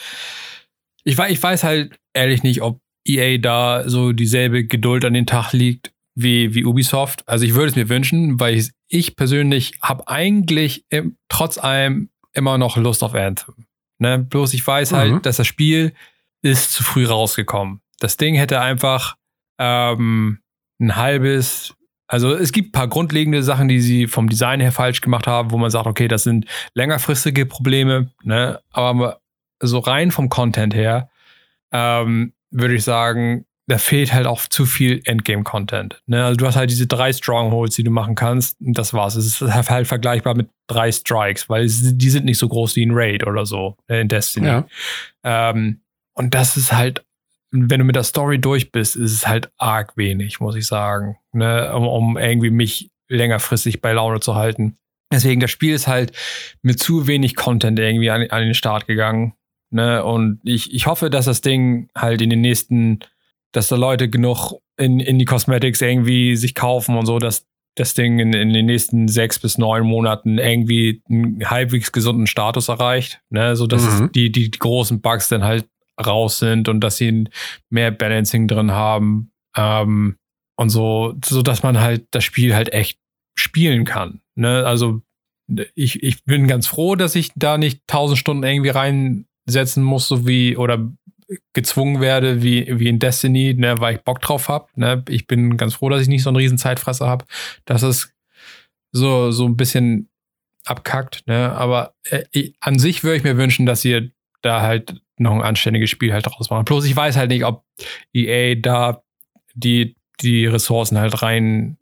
ich, ich weiß halt ehrlich nicht, ob EA da so dieselbe Geduld an den Tag liegt wie, wie Ubisoft. Also ich würde es mir wünschen, weil ich, ich persönlich habe eigentlich im, trotz allem immer noch Lust auf Anthem. Ne? Bloß ich weiß halt, mhm. dass das Spiel ist zu früh rausgekommen. Das Ding hätte einfach ähm, ein halbes, also es gibt ein paar grundlegende Sachen, die sie vom Design her falsch gemacht haben, wo man sagt, okay, das sind längerfristige Probleme, ne? Aber so rein vom Content her ähm, würde ich sagen, da fehlt halt auch zu viel Endgame-Content. Ne? Also du hast halt diese drei Strongholds, die du machen kannst, und das war's. Es ist halt vergleichbar mit drei Strikes, weil es, die sind nicht so groß wie in Raid oder so äh, in Destiny. Ja. Ähm, und das ist halt, wenn du mit der Story durch bist, ist es halt arg wenig, muss ich sagen, ne? um, um irgendwie mich längerfristig bei Laune zu halten. Deswegen, das Spiel ist halt mit zu wenig Content irgendwie an, an den Start gegangen. Ne? Und ich, ich hoffe, dass das Ding halt in den nächsten dass da Leute genug in, in die Cosmetics irgendwie sich kaufen und so, dass das Ding in, in, den nächsten sechs bis neun Monaten irgendwie einen halbwegs gesunden Status erreicht, ne, so dass mhm. die, die, die großen Bugs dann halt raus sind und dass sie mehr Balancing drin haben ähm, und so, so dass man halt das Spiel halt echt spielen kann. Ne? Also ich, ich bin ganz froh, dass ich da nicht tausend Stunden irgendwie reinsetzen muss, so wie oder gezwungen werde, wie, wie in Destiny, ne, weil ich Bock drauf habe. Ne? Ich bin ganz froh, dass ich nicht so einen riesen Zeitfresser habe, dass es so, so ein bisschen abkackt. Ne? Aber äh, an sich würde ich mir wünschen, dass ihr da halt noch ein anständiges Spiel halt draus machen. Bloß ich weiß halt nicht, ob EA da die, die Ressourcen halt rein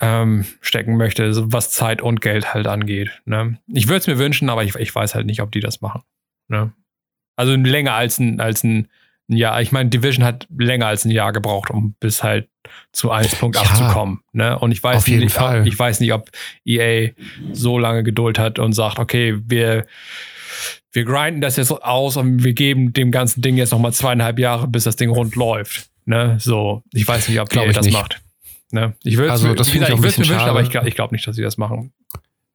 ähm, stecken möchte, was Zeit und Geld halt angeht. Ne? Ich würde es mir wünschen, aber ich, ich weiß halt nicht, ob die das machen. Ne? Also länger als ein, als ein, Jahr. Ich meine, Division hat länger als ein Jahr gebraucht, um bis halt zu 1.8 ja, zu kommen. Ne? Und ich weiß, auf jeden nicht, Fall. ich weiß nicht, ob EA so lange Geduld hat und sagt, okay, wir, wir grinden das jetzt aus und wir geben dem ganzen Ding jetzt nochmal zweieinhalb Jahre, bis das Ding rund läuft. Ne? So, ich weiß nicht, ob EA das nicht. macht. Ne? Ich würde also, das mir, ich, ich mir wünschen, aber ich, ich glaube nicht, dass sie das machen.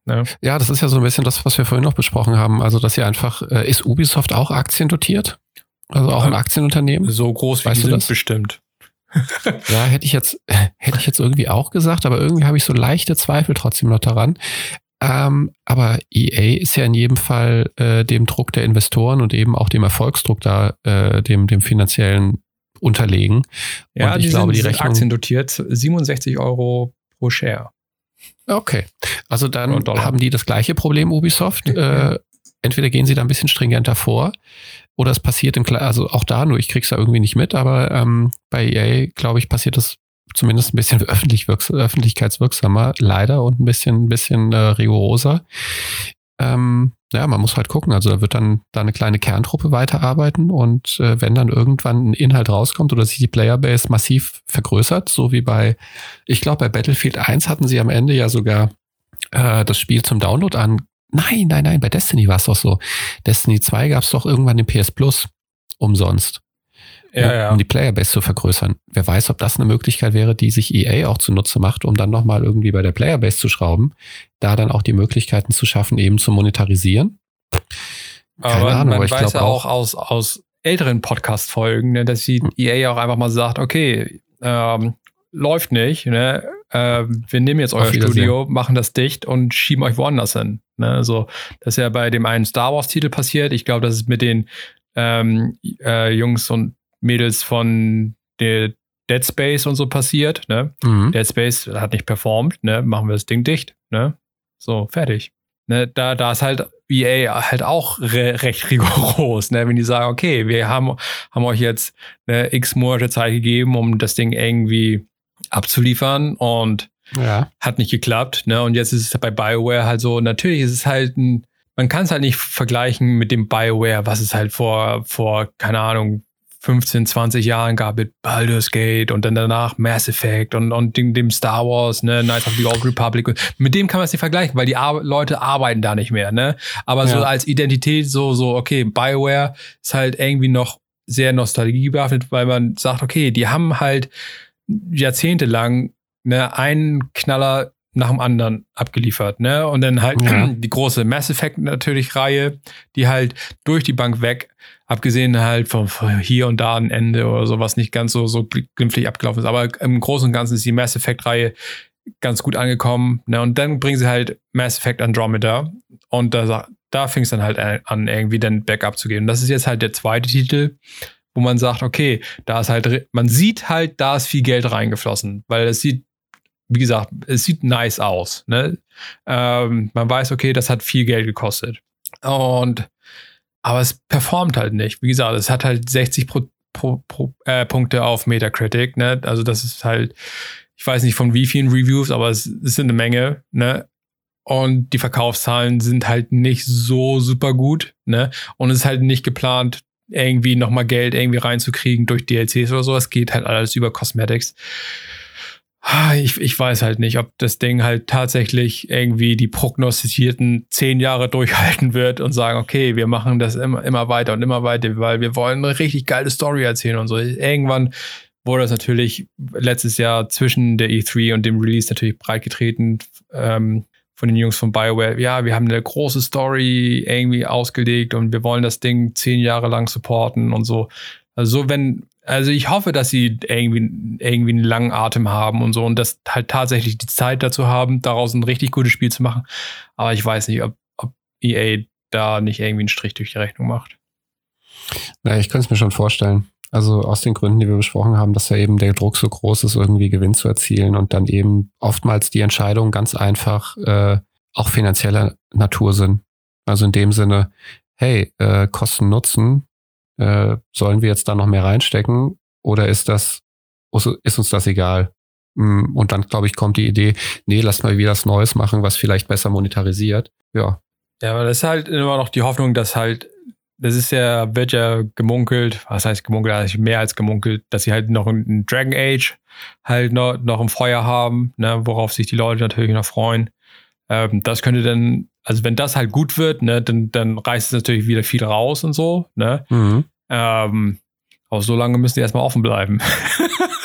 Ja. ja, das ist ja so ein bisschen das, was wir vorhin noch besprochen haben. Also, dass sie einfach, äh, ist Ubisoft auch aktiendotiert? Also auch ein Aktienunternehmen? So groß wie weißt die sind das? bestimmt. ja, hätte ich jetzt, hätte ich jetzt irgendwie auch gesagt, aber irgendwie habe ich so leichte Zweifel trotzdem noch daran. Ähm, aber EA ist ja in jedem Fall äh, dem Druck der Investoren und eben auch dem Erfolgsdruck da, äh, dem, dem finanziellen unterlegen. Ja, und ich die glaube, sind, die Rechnung. Aktien dotiert, 67 Euro pro Share. Okay. Also dann haben die das gleiche Problem, Ubisoft. äh, entweder gehen sie da ein bisschen stringenter vor oder es passiert im Kle also auch da nur, ich krieg's da irgendwie nicht mit, aber ähm, bei EA, glaube ich, passiert das zumindest ein bisschen öffentlich öffentlichkeitswirksamer, leider, und ein bisschen, ein bisschen äh, rigoroser. Ähm, ja, man muss halt gucken. Also da wird dann da eine kleine Kerntruppe weiterarbeiten und äh, wenn dann irgendwann ein Inhalt rauskommt oder sich die Playerbase massiv vergrößert, so wie bei, ich glaube, bei Battlefield 1 hatten sie am Ende ja sogar äh, das Spiel zum Download an. Nein, nein, nein, bei Destiny war es doch so. Destiny 2 gab es doch irgendwann den PS Plus umsonst ja, ja. um die Playerbase zu vergrößern. Wer weiß, ob das eine Möglichkeit wäre, die sich EA auch zunutze macht, um dann nochmal irgendwie bei der Playerbase zu schrauben, da dann auch die Möglichkeiten zu schaffen, eben zu monetarisieren. Keine aber Ahnung, man aber ich weiß ja auch aus, aus älteren Podcast-Folgen, ne, dass die hm. EA auch einfach mal sagt, okay, ähm, läuft nicht, ne? Äh, wir nehmen jetzt euer Studio, machen das dicht und schieben euch woanders hin. Ne? So, das ist ja bei dem einen Star Wars-Titel passiert. Ich glaube, das ist mit den ähm, äh, Jungs und Mädels von der Dead Space und so passiert. Ne? Mhm. Dead Space hat nicht performt, ne? machen wir das Ding dicht. Ne? So, fertig. Ne? Da, da ist halt EA halt auch re recht rigoros, ne? wenn die sagen, okay, wir haben, haben euch jetzt ne, x Monate Zeit gegeben, um das Ding irgendwie abzuliefern und ja. hat nicht geklappt. Ne? Und jetzt ist es bei BioWare halt so, natürlich ist es halt ein, man kann es halt nicht vergleichen mit dem BioWare, was es halt vor, vor, keine Ahnung, 15, 20 Jahren gab mit Baldur's Gate und dann danach Mass Effect und, und dem, dem Star Wars, ne, Knights of the Old Republic. mit dem kann man es nicht vergleichen, weil die Ar Leute arbeiten da nicht mehr, ne? Aber ja. so als Identität, so, so, okay, Bioware ist halt irgendwie noch sehr nostalgiebehaftet, weil man sagt, okay, die haben halt jahrzehntelang ne, einen Knaller nach dem anderen abgeliefert, ne? Und dann halt ja. die große Mass Effect natürlich Reihe, die halt durch die Bank weg, abgesehen halt von hier und da ein Ende oder sowas nicht ganz so so glimpflich abgelaufen ist, aber im Großen und Ganzen ist die Mass Effect Reihe ganz gut angekommen, ne? Und dann bringen sie halt Mass Effect Andromeda und da da fing es dann halt an irgendwie dann Backup zu gehen. Und das ist jetzt halt der zweite Titel, wo man sagt, okay, da ist halt, man sieht halt, da ist viel Geld reingeflossen, weil es sieht wie gesagt, es sieht nice aus. Ne? Ähm, man weiß, okay, das hat viel Geld gekostet. Und aber es performt halt nicht. Wie gesagt, es hat halt 60 pro, pro, pro, äh, Punkte auf Metacritic. Ne? Also das ist halt, ich weiß nicht von wie vielen Reviews, aber es, es sind eine Menge. Ne? Und die Verkaufszahlen sind halt nicht so super gut. Ne? Und es ist halt nicht geplant, irgendwie nochmal Geld irgendwie reinzukriegen durch DLCs oder so. Es geht halt alles über Cosmetics. Ah, ich, ich weiß halt nicht, ob das Ding halt tatsächlich irgendwie die prognostizierten zehn Jahre durchhalten wird und sagen, okay, wir machen das immer, immer weiter und immer weiter, weil wir wollen eine richtig geile Story erzählen und so. Irgendwann wurde das natürlich letztes Jahr zwischen der E3 und dem Release natürlich breitgetreten ähm, von den Jungs von BioWare. Ja, wir haben eine große Story irgendwie ausgelegt und wir wollen das Ding zehn Jahre lang supporten und so. Also wenn, also ich hoffe, dass sie irgendwie, irgendwie einen langen Atem haben und so und das halt tatsächlich die Zeit dazu haben, daraus ein richtig gutes Spiel zu machen. Aber ich weiß nicht, ob, ob EA da nicht irgendwie einen Strich durch die Rechnung macht. Na, ich könnte es mir schon vorstellen. Also aus den Gründen, die wir besprochen haben, dass ja eben der Druck so groß ist, irgendwie Gewinn zu erzielen und dann eben oftmals die Entscheidungen ganz einfach äh, auch finanzieller Natur sind. Also in dem Sinne, hey, äh, Kosten Nutzen, äh, sollen wir jetzt da noch mehr reinstecken oder ist das, ist uns das egal? Mm, und dann, glaube ich, kommt die Idee, nee, lass mal wieder was Neues machen, was vielleicht besser monetarisiert. Ja. Ja, aber das ist halt immer noch die Hoffnung, dass halt das ist ja, wird ja gemunkelt, was heißt gemunkelt, also mehr als gemunkelt, dass sie halt noch ein Dragon Age halt noch, noch im Feuer haben, ne, worauf sich die Leute natürlich noch freuen. Ähm, das könnte dann, also wenn das halt gut wird, ne, dann, dann reißt es natürlich wieder viel raus und so, ne? Mhm. Ähm, aber so lange müssen die erstmal offen bleiben.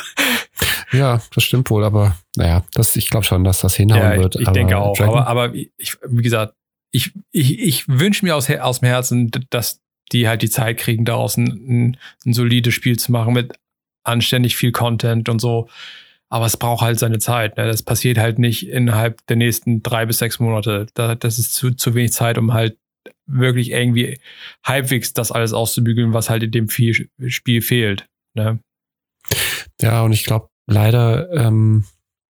ja, das stimmt wohl, aber naja, das, ich glaube schon, dass das hinhauen ja, wird. Ich, denke auch, aber, aber ich, wie gesagt, ich, ich, ich wünsche mir aus, aus dem Herzen, dass die halt die Zeit kriegen, daraus ein, ein, ein solides Spiel zu machen mit anständig viel Content und so. Aber es braucht halt seine Zeit. Ne? Das passiert halt nicht innerhalb der nächsten drei bis sechs Monate. Da, das ist zu, zu wenig Zeit, um halt wirklich irgendwie halbwegs das alles auszubügeln, was halt in dem Spiel fehlt. Ne? Ja, und ich glaube, leider, ähm,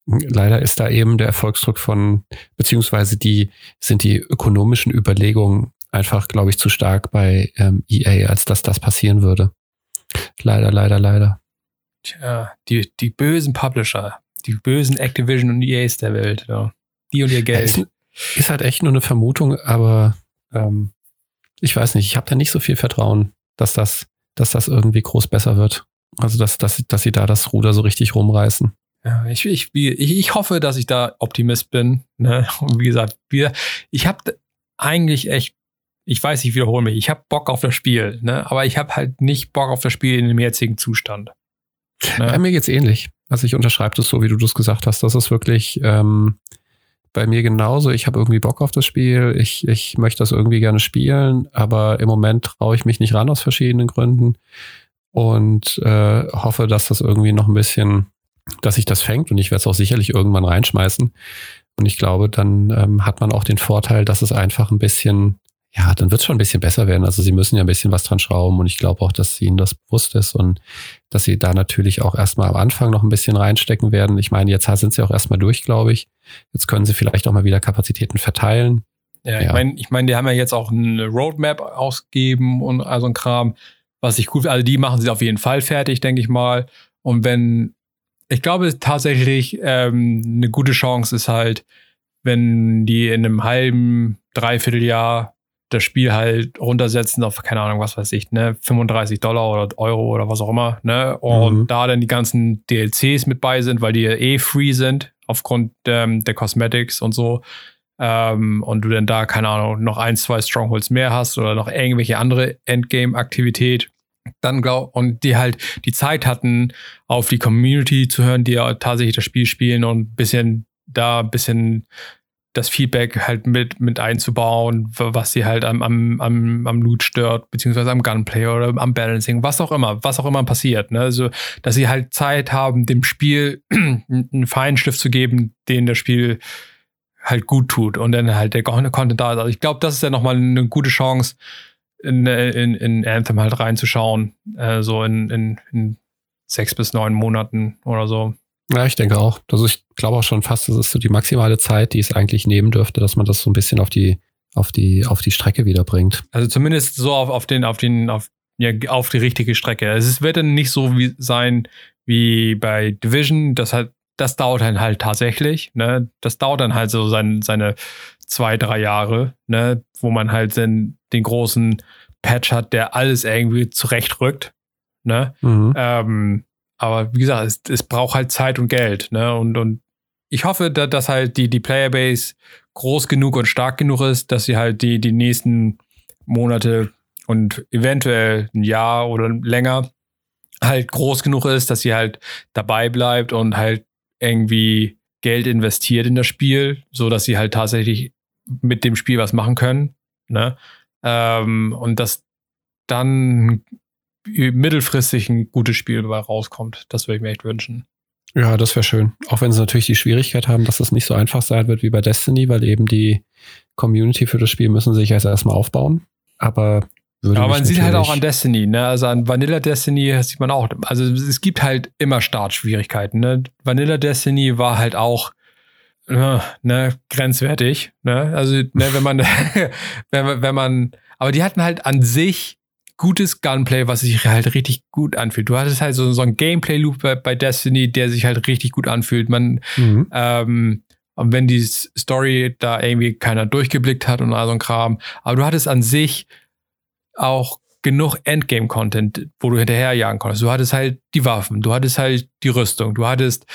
leider ist da eben der Erfolgsdruck von, beziehungsweise die sind die ökonomischen Überlegungen einfach, glaube ich, zu stark bei ähm, EA, als dass das passieren würde. Leider, leider, leider. Tja, die, die bösen Publisher, die bösen Activision und EAs der Welt, ja. Die und ihr Geld. Ja, ist, ist, halt echt nur eine Vermutung, aber ähm, ich weiß nicht, ich habe da nicht so viel Vertrauen, dass das, dass das irgendwie groß besser wird. Also, dass, dass, dass sie da das Ruder so richtig rumreißen. Ja, ich, ich, ich, ich hoffe, dass ich da Optimist bin. Ne? Und wie gesagt, wir, ich habe eigentlich echt ich weiß, ich wiederhole mich, ich habe Bock auf das Spiel, ne? aber ich habe halt nicht Bock auf das Spiel in dem jetzigen Zustand. Ne? Bei mir geht's ähnlich. Also ich unterschreibe das so, wie du das gesagt hast. Das ist wirklich ähm, bei mir genauso. Ich habe irgendwie Bock auf das Spiel. Ich, ich möchte das irgendwie gerne spielen, aber im Moment traue ich mich nicht ran aus verschiedenen Gründen und äh, hoffe, dass das irgendwie noch ein bisschen, dass sich das fängt und ich werde es auch sicherlich irgendwann reinschmeißen. Und ich glaube, dann ähm, hat man auch den Vorteil, dass es einfach ein bisschen ja, dann wird es schon ein bisschen besser werden. Also sie müssen ja ein bisschen was dran schrauben und ich glaube auch, dass ihnen das bewusst ist und dass sie da natürlich auch erstmal am Anfang noch ein bisschen reinstecken werden. Ich meine, jetzt sind sie auch erstmal durch, glaube ich. Jetzt können sie vielleicht auch mal wieder Kapazitäten verteilen. Ja, ja. ich meine, ich mein, die haben ja jetzt auch eine Roadmap ausgegeben und also ein Kram, was ich gut, also die machen sie auf jeden Fall fertig, denke ich mal. Und wenn, ich glaube tatsächlich, ähm, eine gute Chance ist halt, wenn die in einem halben, dreiviertel Jahr das Spiel halt runtersetzen auf, keine Ahnung, was weiß ich, ne, 35 Dollar oder Euro oder was auch immer, ne, und mhm. da dann die ganzen DLCs mit bei sind, weil die ja eh free sind, aufgrund ähm, der Cosmetics und so, ähm, und du dann da, keine Ahnung, noch ein, zwei Strongholds mehr hast oder noch irgendwelche andere Endgame-Aktivität, dann glaub, und die halt die Zeit hatten, auf die Community zu hören, die ja tatsächlich das Spiel spielen und ein bisschen da ein bisschen das Feedback halt mit, mit einzubauen, was sie halt am, am, am, am Loot stört, beziehungsweise am Gunplay oder am Balancing, was auch immer, was auch immer passiert. Ne? Also, dass sie halt Zeit haben, dem Spiel einen Feinstift zu geben, den das Spiel halt gut tut und dann halt der Content da ist. Also ich glaube, das ist ja nochmal eine gute Chance, in, in, in Anthem halt reinzuschauen, äh, so in, in, in sechs bis neun Monaten oder so. Ja, ich denke auch. Also ich glaube auch schon fast, das ist so die maximale Zeit, die es eigentlich nehmen dürfte, dass man das so ein bisschen auf die, auf die, auf die Strecke wieder bringt. Also zumindest so auf, auf den, auf den, auf, ja, auf die richtige Strecke. Also es wird dann nicht so wie, sein wie bei Division. Das halt, das dauert dann halt tatsächlich. Ne? Das dauert dann halt so sein, seine zwei, drei Jahre, ne? wo man halt den, den großen Patch hat, der alles irgendwie zurechtrückt. Ne? Mhm. Ähm, aber wie gesagt, es, es braucht halt Zeit und Geld. Ne? Und, und ich hoffe, dass, dass halt die, die Playerbase groß genug und stark genug ist, dass sie halt die, die nächsten Monate und eventuell ein Jahr oder länger halt groß genug ist, dass sie halt dabei bleibt und halt irgendwie Geld investiert in das Spiel, so dass sie halt tatsächlich mit dem Spiel was machen können. Ne? Ähm, und dass dann mittelfristig ein gutes Spiel dabei rauskommt. Das würde ich mir echt wünschen. Ja, das wäre schön. Auch wenn sie natürlich die Schwierigkeit haben, dass es nicht so einfach sein wird wie bei Destiny, weil eben die Community für das Spiel müssen sich erst erstmal aufbauen. Aber würde Aber man sieht halt auch an Destiny, ne? Also an Vanilla Destiny sieht man auch. Also es gibt halt immer Startschwierigkeiten, ne? Vanilla Destiny war halt auch äh, ne, grenzwertig, ne? Also, ne, wenn man, wenn man, wenn man, aber die hatten halt an sich gutes Gunplay, was sich halt richtig gut anfühlt. Du hattest halt so, so ein Gameplay-Loop bei, bei, Destiny, der sich halt richtig gut anfühlt. Man, mhm. ähm, wenn die Story da irgendwie keiner durchgeblickt hat und all so ein Kram. Aber du hattest an sich auch genug Endgame-Content, wo du hinterherjagen konntest. Du hattest halt die Waffen, du hattest halt die Rüstung, du hattest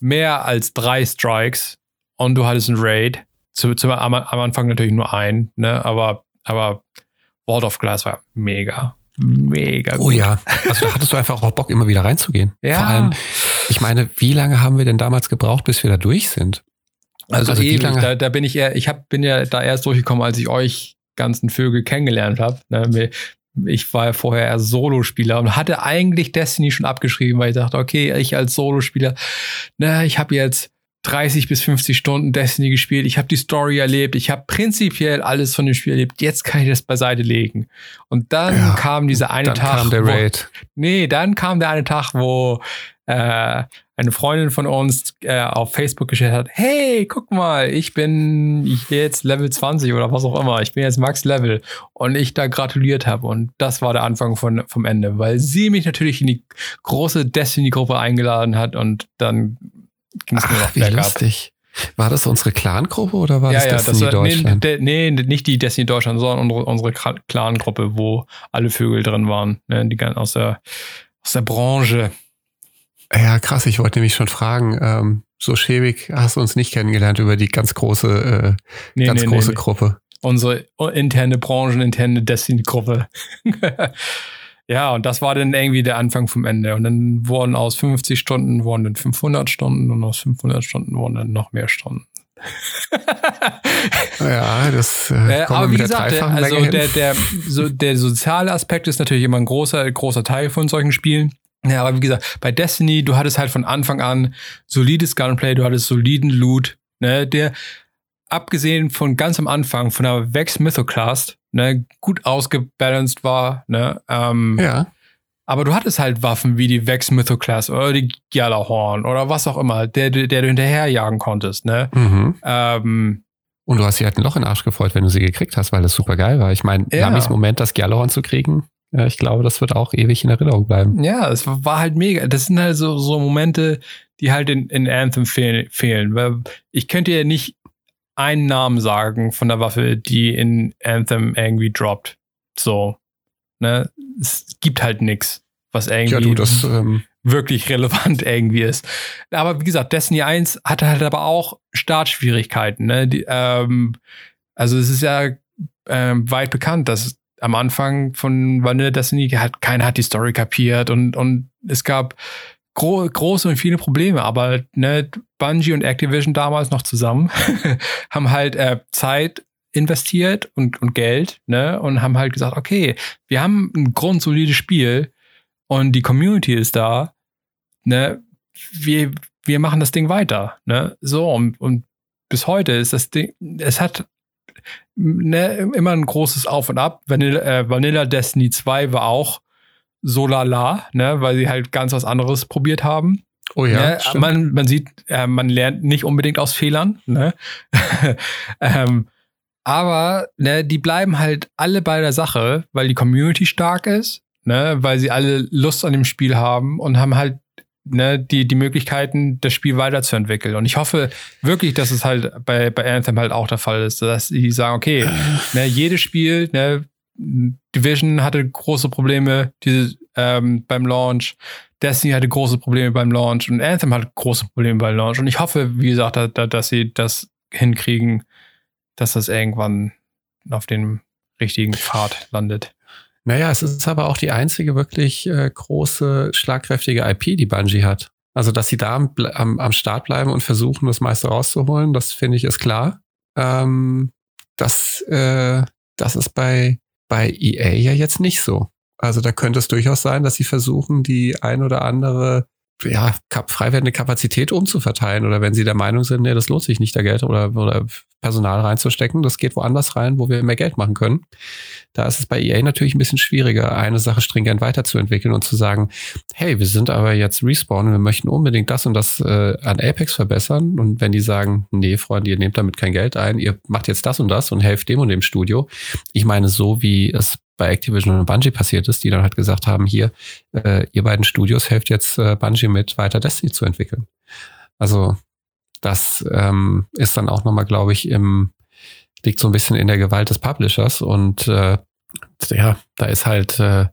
mehr als drei Strikes und du hattest einen Raid. Zu, zu, am, am, Anfang natürlich nur ein, ne? aber, aber World of Glass war mega. Mega gut. Oh ja, also da hattest du einfach auch Bock, immer wieder reinzugehen. Ja. Vor allem, ich meine, wie lange haben wir denn damals gebraucht, bis wir da durch sind? Also, also ewig, da, da, bin ich eher, ich hab, bin ja da erst durchgekommen, als ich euch ganzen Vögel kennengelernt habe. Ne? Ich war ja vorher eher Solospieler und hatte eigentlich Destiny schon abgeschrieben, weil ich dachte, okay, ich als Solospieler, ne, ich habe jetzt 30 bis 50 Stunden Destiny gespielt, ich habe die Story erlebt, ich habe prinzipiell alles von dem Spiel erlebt, jetzt kann ich das beiseite legen. Und dann ja, kam dieser eine dann Tag. Dann kam der Raid. Wo, nee, dann kam der eine Tag, wo äh, eine Freundin von uns äh, auf Facebook gestellt hat, hey, guck mal, ich bin ich bin jetzt Level 20 oder was auch immer, ich bin jetzt Max Level. Und ich da gratuliert habe. Und das war der Anfang von, vom Ende, weil sie mich natürlich in die große Destiny-Gruppe eingeladen hat. Und dann ging es mir noch wie lustig. War das unsere Clan-Gruppe oder war ja, das ja, Destiny das war, Deutschland? Nee, nee, nicht die Destiny Deutschland, sondern unsere, Clan-Gruppe, wo alle Vögel drin waren, ne, die aus der, aus der Branche. Ja, krass. Ich wollte nämlich schon fragen, ähm, so schäbig hast du uns nicht kennengelernt über die ganz große, äh, nee, ganz nee, große Gruppe. Unsere interne brancheninterne Destiny-Gruppe. ja, und das war dann irgendwie der Anfang vom Ende. Und dann wurden aus 50 Stunden wurden dann 500 Stunden und aus 500 Stunden wurden dann noch mehr Stunden. ja, das äh, äh aber wie gesagt, der, also der, der, so, der soziale Aspekt ist natürlich immer ein großer, großer Teil von solchen Spielen. Ja, aber wie gesagt, bei Destiny, du hattest halt von Anfang an solides Gunplay, du hattest soliden Loot, ne, der abgesehen von ganz am Anfang von der Vex Mythoclast, ne, gut ausgebalanced war, ne, ähm, ja. Aber du hattest halt Waffen wie die Vex Mythoclast oder die Gjallarhorn oder was auch immer, der, der, du hinterherjagen konntest, ne. Mhm. Ähm, und du hast sie halt ein Loch in den Arsch gefreut, wenn du sie gekriegt hast, weil das super geil war. Ich meine, ja. Lamis Moment, das Gjallarhorn zu kriegen, ja, ich glaube, das wird auch ewig in Erinnerung bleiben. Ja, es war halt mega. Das sind halt so, so Momente, die halt in, in Anthem fehl, fehlen. Weil ich könnte ja nicht einen Namen sagen von der Waffe, die in Anthem irgendwie droppt. So. Ne? Es gibt halt nichts, was irgendwie ja, du, das, ähm wirklich relevant irgendwie ist. Aber wie gesagt, Destiny 1 hatte halt aber auch Startschwierigkeiten. Ne? Die, ähm, also es ist ja ähm, weit bekannt, dass am Anfang von Vanilla Destiny hat keiner hat die Story kapiert und, und es gab gro große und viele Probleme, aber ne, Bungie und Activision damals noch zusammen haben halt äh, Zeit investiert und, und Geld, ne, und haben halt gesagt, okay, wir haben ein grundsolides Spiel und die Community ist da, ne, wir, wir machen das Ding weiter, ne, so, und, und bis heute ist das Ding, es hat ne, immer ein großes Auf und Ab. Vanilla, äh, Vanilla Destiny 2 war auch so lala, ne, weil sie halt ganz was anderes probiert haben. Oh ja. Ne? Man, man sieht, äh, man lernt nicht unbedingt aus Fehlern, ne? ähm, aber ne, die bleiben halt alle bei der Sache, weil die Community stark ist, ne, weil sie alle Lust an dem Spiel haben und haben halt ne, die, die Möglichkeiten, das Spiel weiterzuentwickeln. Und ich hoffe wirklich, dass es halt bei, bei Anthem halt auch der Fall ist, dass sie sagen, okay, ne, jedes Spiel, ne, Division hatte große Probleme diese, ähm, beim Launch, Destiny hatte große Probleme beim Launch und Anthem hat große Probleme beim Launch. Und ich hoffe, wie gesagt, dass, dass sie das hinkriegen, dass das irgendwann auf dem richtigen Pfad landet. Naja, es ist aber auch die einzige wirklich äh, große, schlagkräftige IP, die Bungie hat. Also, dass sie da am, am, am Start bleiben und versuchen, das meiste rauszuholen, das finde ich ist klar. Ähm, das, äh, das ist bei, bei EA ja jetzt nicht so. Also da könnte es durchaus sein, dass sie versuchen, die ein oder andere ja, frei werdende Kapazität umzuverteilen oder wenn sie der Meinung sind, nee, das lohnt sich nicht, da Geld oder, oder Personal reinzustecken, das geht woanders rein, wo wir mehr Geld machen können. Da ist es bei EA natürlich ein bisschen schwieriger, eine Sache stringent weiterzuentwickeln und zu sagen, hey, wir sind aber jetzt Respawn und wir möchten unbedingt das und das äh, an Apex verbessern. Und wenn die sagen, nee, Freunde, ihr nehmt damit kein Geld ein, ihr macht jetzt das und das und helft dem und dem Studio. Ich meine, so wie es bei Activision und Bungie passiert ist, die dann halt gesagt haben, hier, äh, ihr beiden Studios helft jetzt äh, Bungie mit weiter Destiny zu entwickeln. Also das ähm, ist dann auch nochmal, glaube ich, im, liegt so ein bisschen in der Gewalt des Publishers und äh, ja, da ist halt, äh,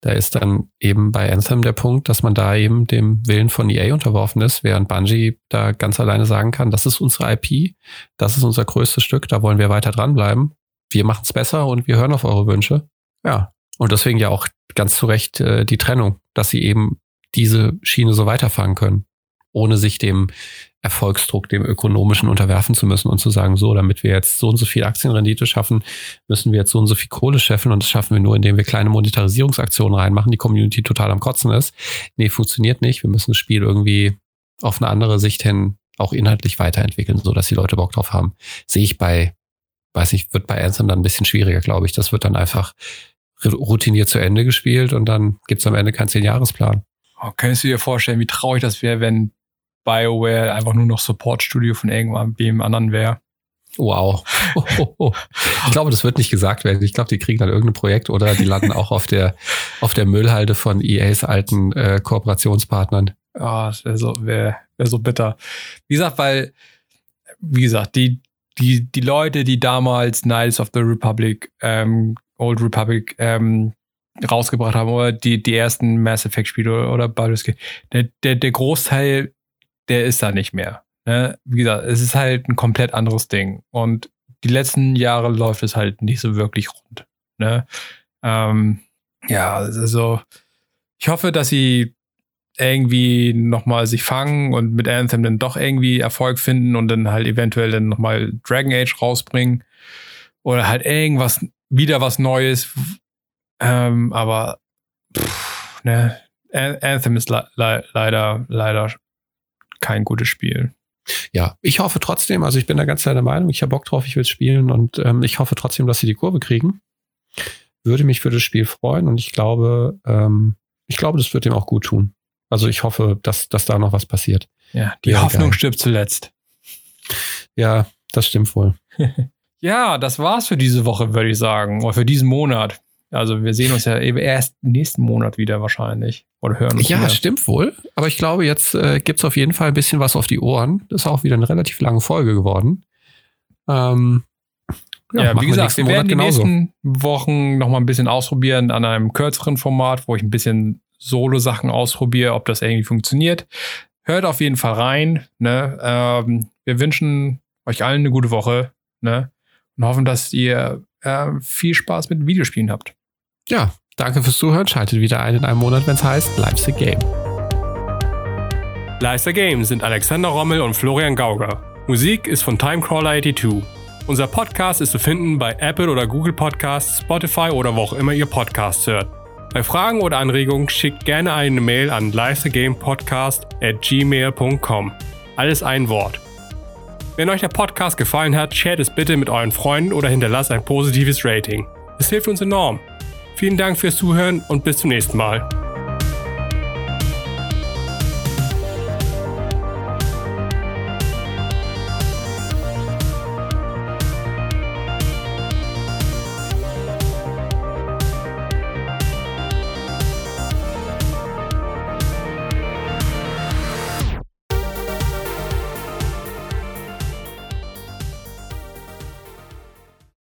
da ist dann eben bei Anthem der Punkt, dass man da eben dem Willen von EA unterworfen ist, während Bungie da ganz alleine sagen kann, das ist unsere IP, das ist unser größtes Stück, da wollen wir weiter dranbleiben. Wir machen es besser und wir hören auf eure Wünsche. Ja, und deswegen ja auch ganz zu Recht äh, die Trennung, dass sie eben diese Schiene so weiterfahren können, ohne sich dem Erfolgsdruck, dem ökonomischen unterwerfen zu müssen und zu sagen, so, damit wir jetzt so und so viel Aktienrendite schaffen, müssen wir jetzt so und so viel Kohle scheffeln und das schaffen wir nur, indem wir kleine Monetarisierungsaktionen reinmachen, die Community total am Kotzen ist. Nee, funktioniert nicht. Wir müssen das Spiel irgendwie auf eine andere Sicht hin auch inhaltlich weiterentwickeln, so dass die Leute Bock drauf haben. Sehe ich bei, weiß ich, wird bei Anthem dann ein bisschen schwieriger, glaube ich. Das wird dann einfach routiniert zu Ende gespielt und dann gibt es am Ende keinen Zehn-Jahres-Plan. Oh, könntest du dir vorstellen, wie traurig das wäre, wenn BioWare einfach nur noch Support-Studio von irgendwem anderen wäre? Wow. Ich glaube, das wird nicht gesagt werden. Ich glaube, die kriegen dann irgendein Projekt oder die landen auch auf der, auf der Müllhalde von EAs alten äh, Kooperationspartnern. Ah, das wäre so, wär, wär so bitter. Wie gesagt, weil, wie gesagt, die, die, die Leute, die damals Knights of the Republic ähm, Old Republic ähm, rausgebracht haben oder die, die ersten Mass Effect Spiele oder Baldur's Gate, der, der, der Großteil, der ist da nicht mehr. Ne? Wie gesagt, es ist halt ein komplett anderes Ding. Und die letzten Jahre läuft es halt nicht so wirklich rund. Ne? Ähm, ja, also ich hoffe, dass sie irgendwie nochmal sich fangen und mit Anthem dann doch irgendwie Erfolg finden und dann halt eventuell dann nochmal Dragon Age rausbringen. Oder halt irgendwas wieder was Neues. Ähm, aber pff, ne, Anthem ist le le leider, leider kein gutes Spiel. Ja, ich hoffe trotzdem, also ich bin da ganz deiner Meinung, ich habe Bock drauf, ich will spielen und ähm, ich hoffe trotzdem, dass sie die Kurve kriegen. Würde mich für das Spiel freuen und ich glaube, ähm, ich glaube, das wird dem auch gut tun. Also ich hoffe, dass, dass da noch was passiert. Ja, die ja, Hoffnung geil. stirbt zuletzt. Ja, das stimmt wohl. Ja, das war's für diese Woche, würde ich sagen. Oder für diesen Monat. Also wir sehen uns ja eben erst nächsten Monat wieder wahrscheinlich. Oder hören uns Ja, wieder. stimmt wohl. Aber ich glaube, jetzt äh, gibt es auf jeden Fall ein bisschen was auf die Ohren. Das ist auch wieder eine relativ lange Folge geworden. Ähm, ja, ja wie gesagt, wir, wir werden die genauso. nächsten Wochen noch mal ein bisschen ausprobieren an einem kürzeren Format, wo ich ein bisschen Solo-Sachen ausprobiere, ob das irgendwie funktioniert. Hört auf jeden Fall rein. Ne? Ähm, wir wünschen euch allen eine gute Woche. Ne? Und hoffen, dass ihr äh, viel Spaß mit Videospielen habt. Ja, danke fürs Zuhören. Schaltet wieder ein in einem Monat, wenn es heißt Life's a Game. Life's a Game sind Alexander Rommel und Florian Gauger. Musik ist von Timecrawler82. Unser Podcast ist zu finden bei Apple oder Google Podcasts, Spotify oder wo auch immer ihr Podcasts hört. Bei Fragen oder Anregungen schickt gerne eine Mail an lifesagamepodcast at gmail.com. Alles ein Wort. Wenn euch der Podcast gefallen hat, shared es bitte mit euren Freunden oder hinterlasst ein positives Rating. Es hilft uns enorm. Vielen Dank fürs Zuhören und bis zum nächsten Mal.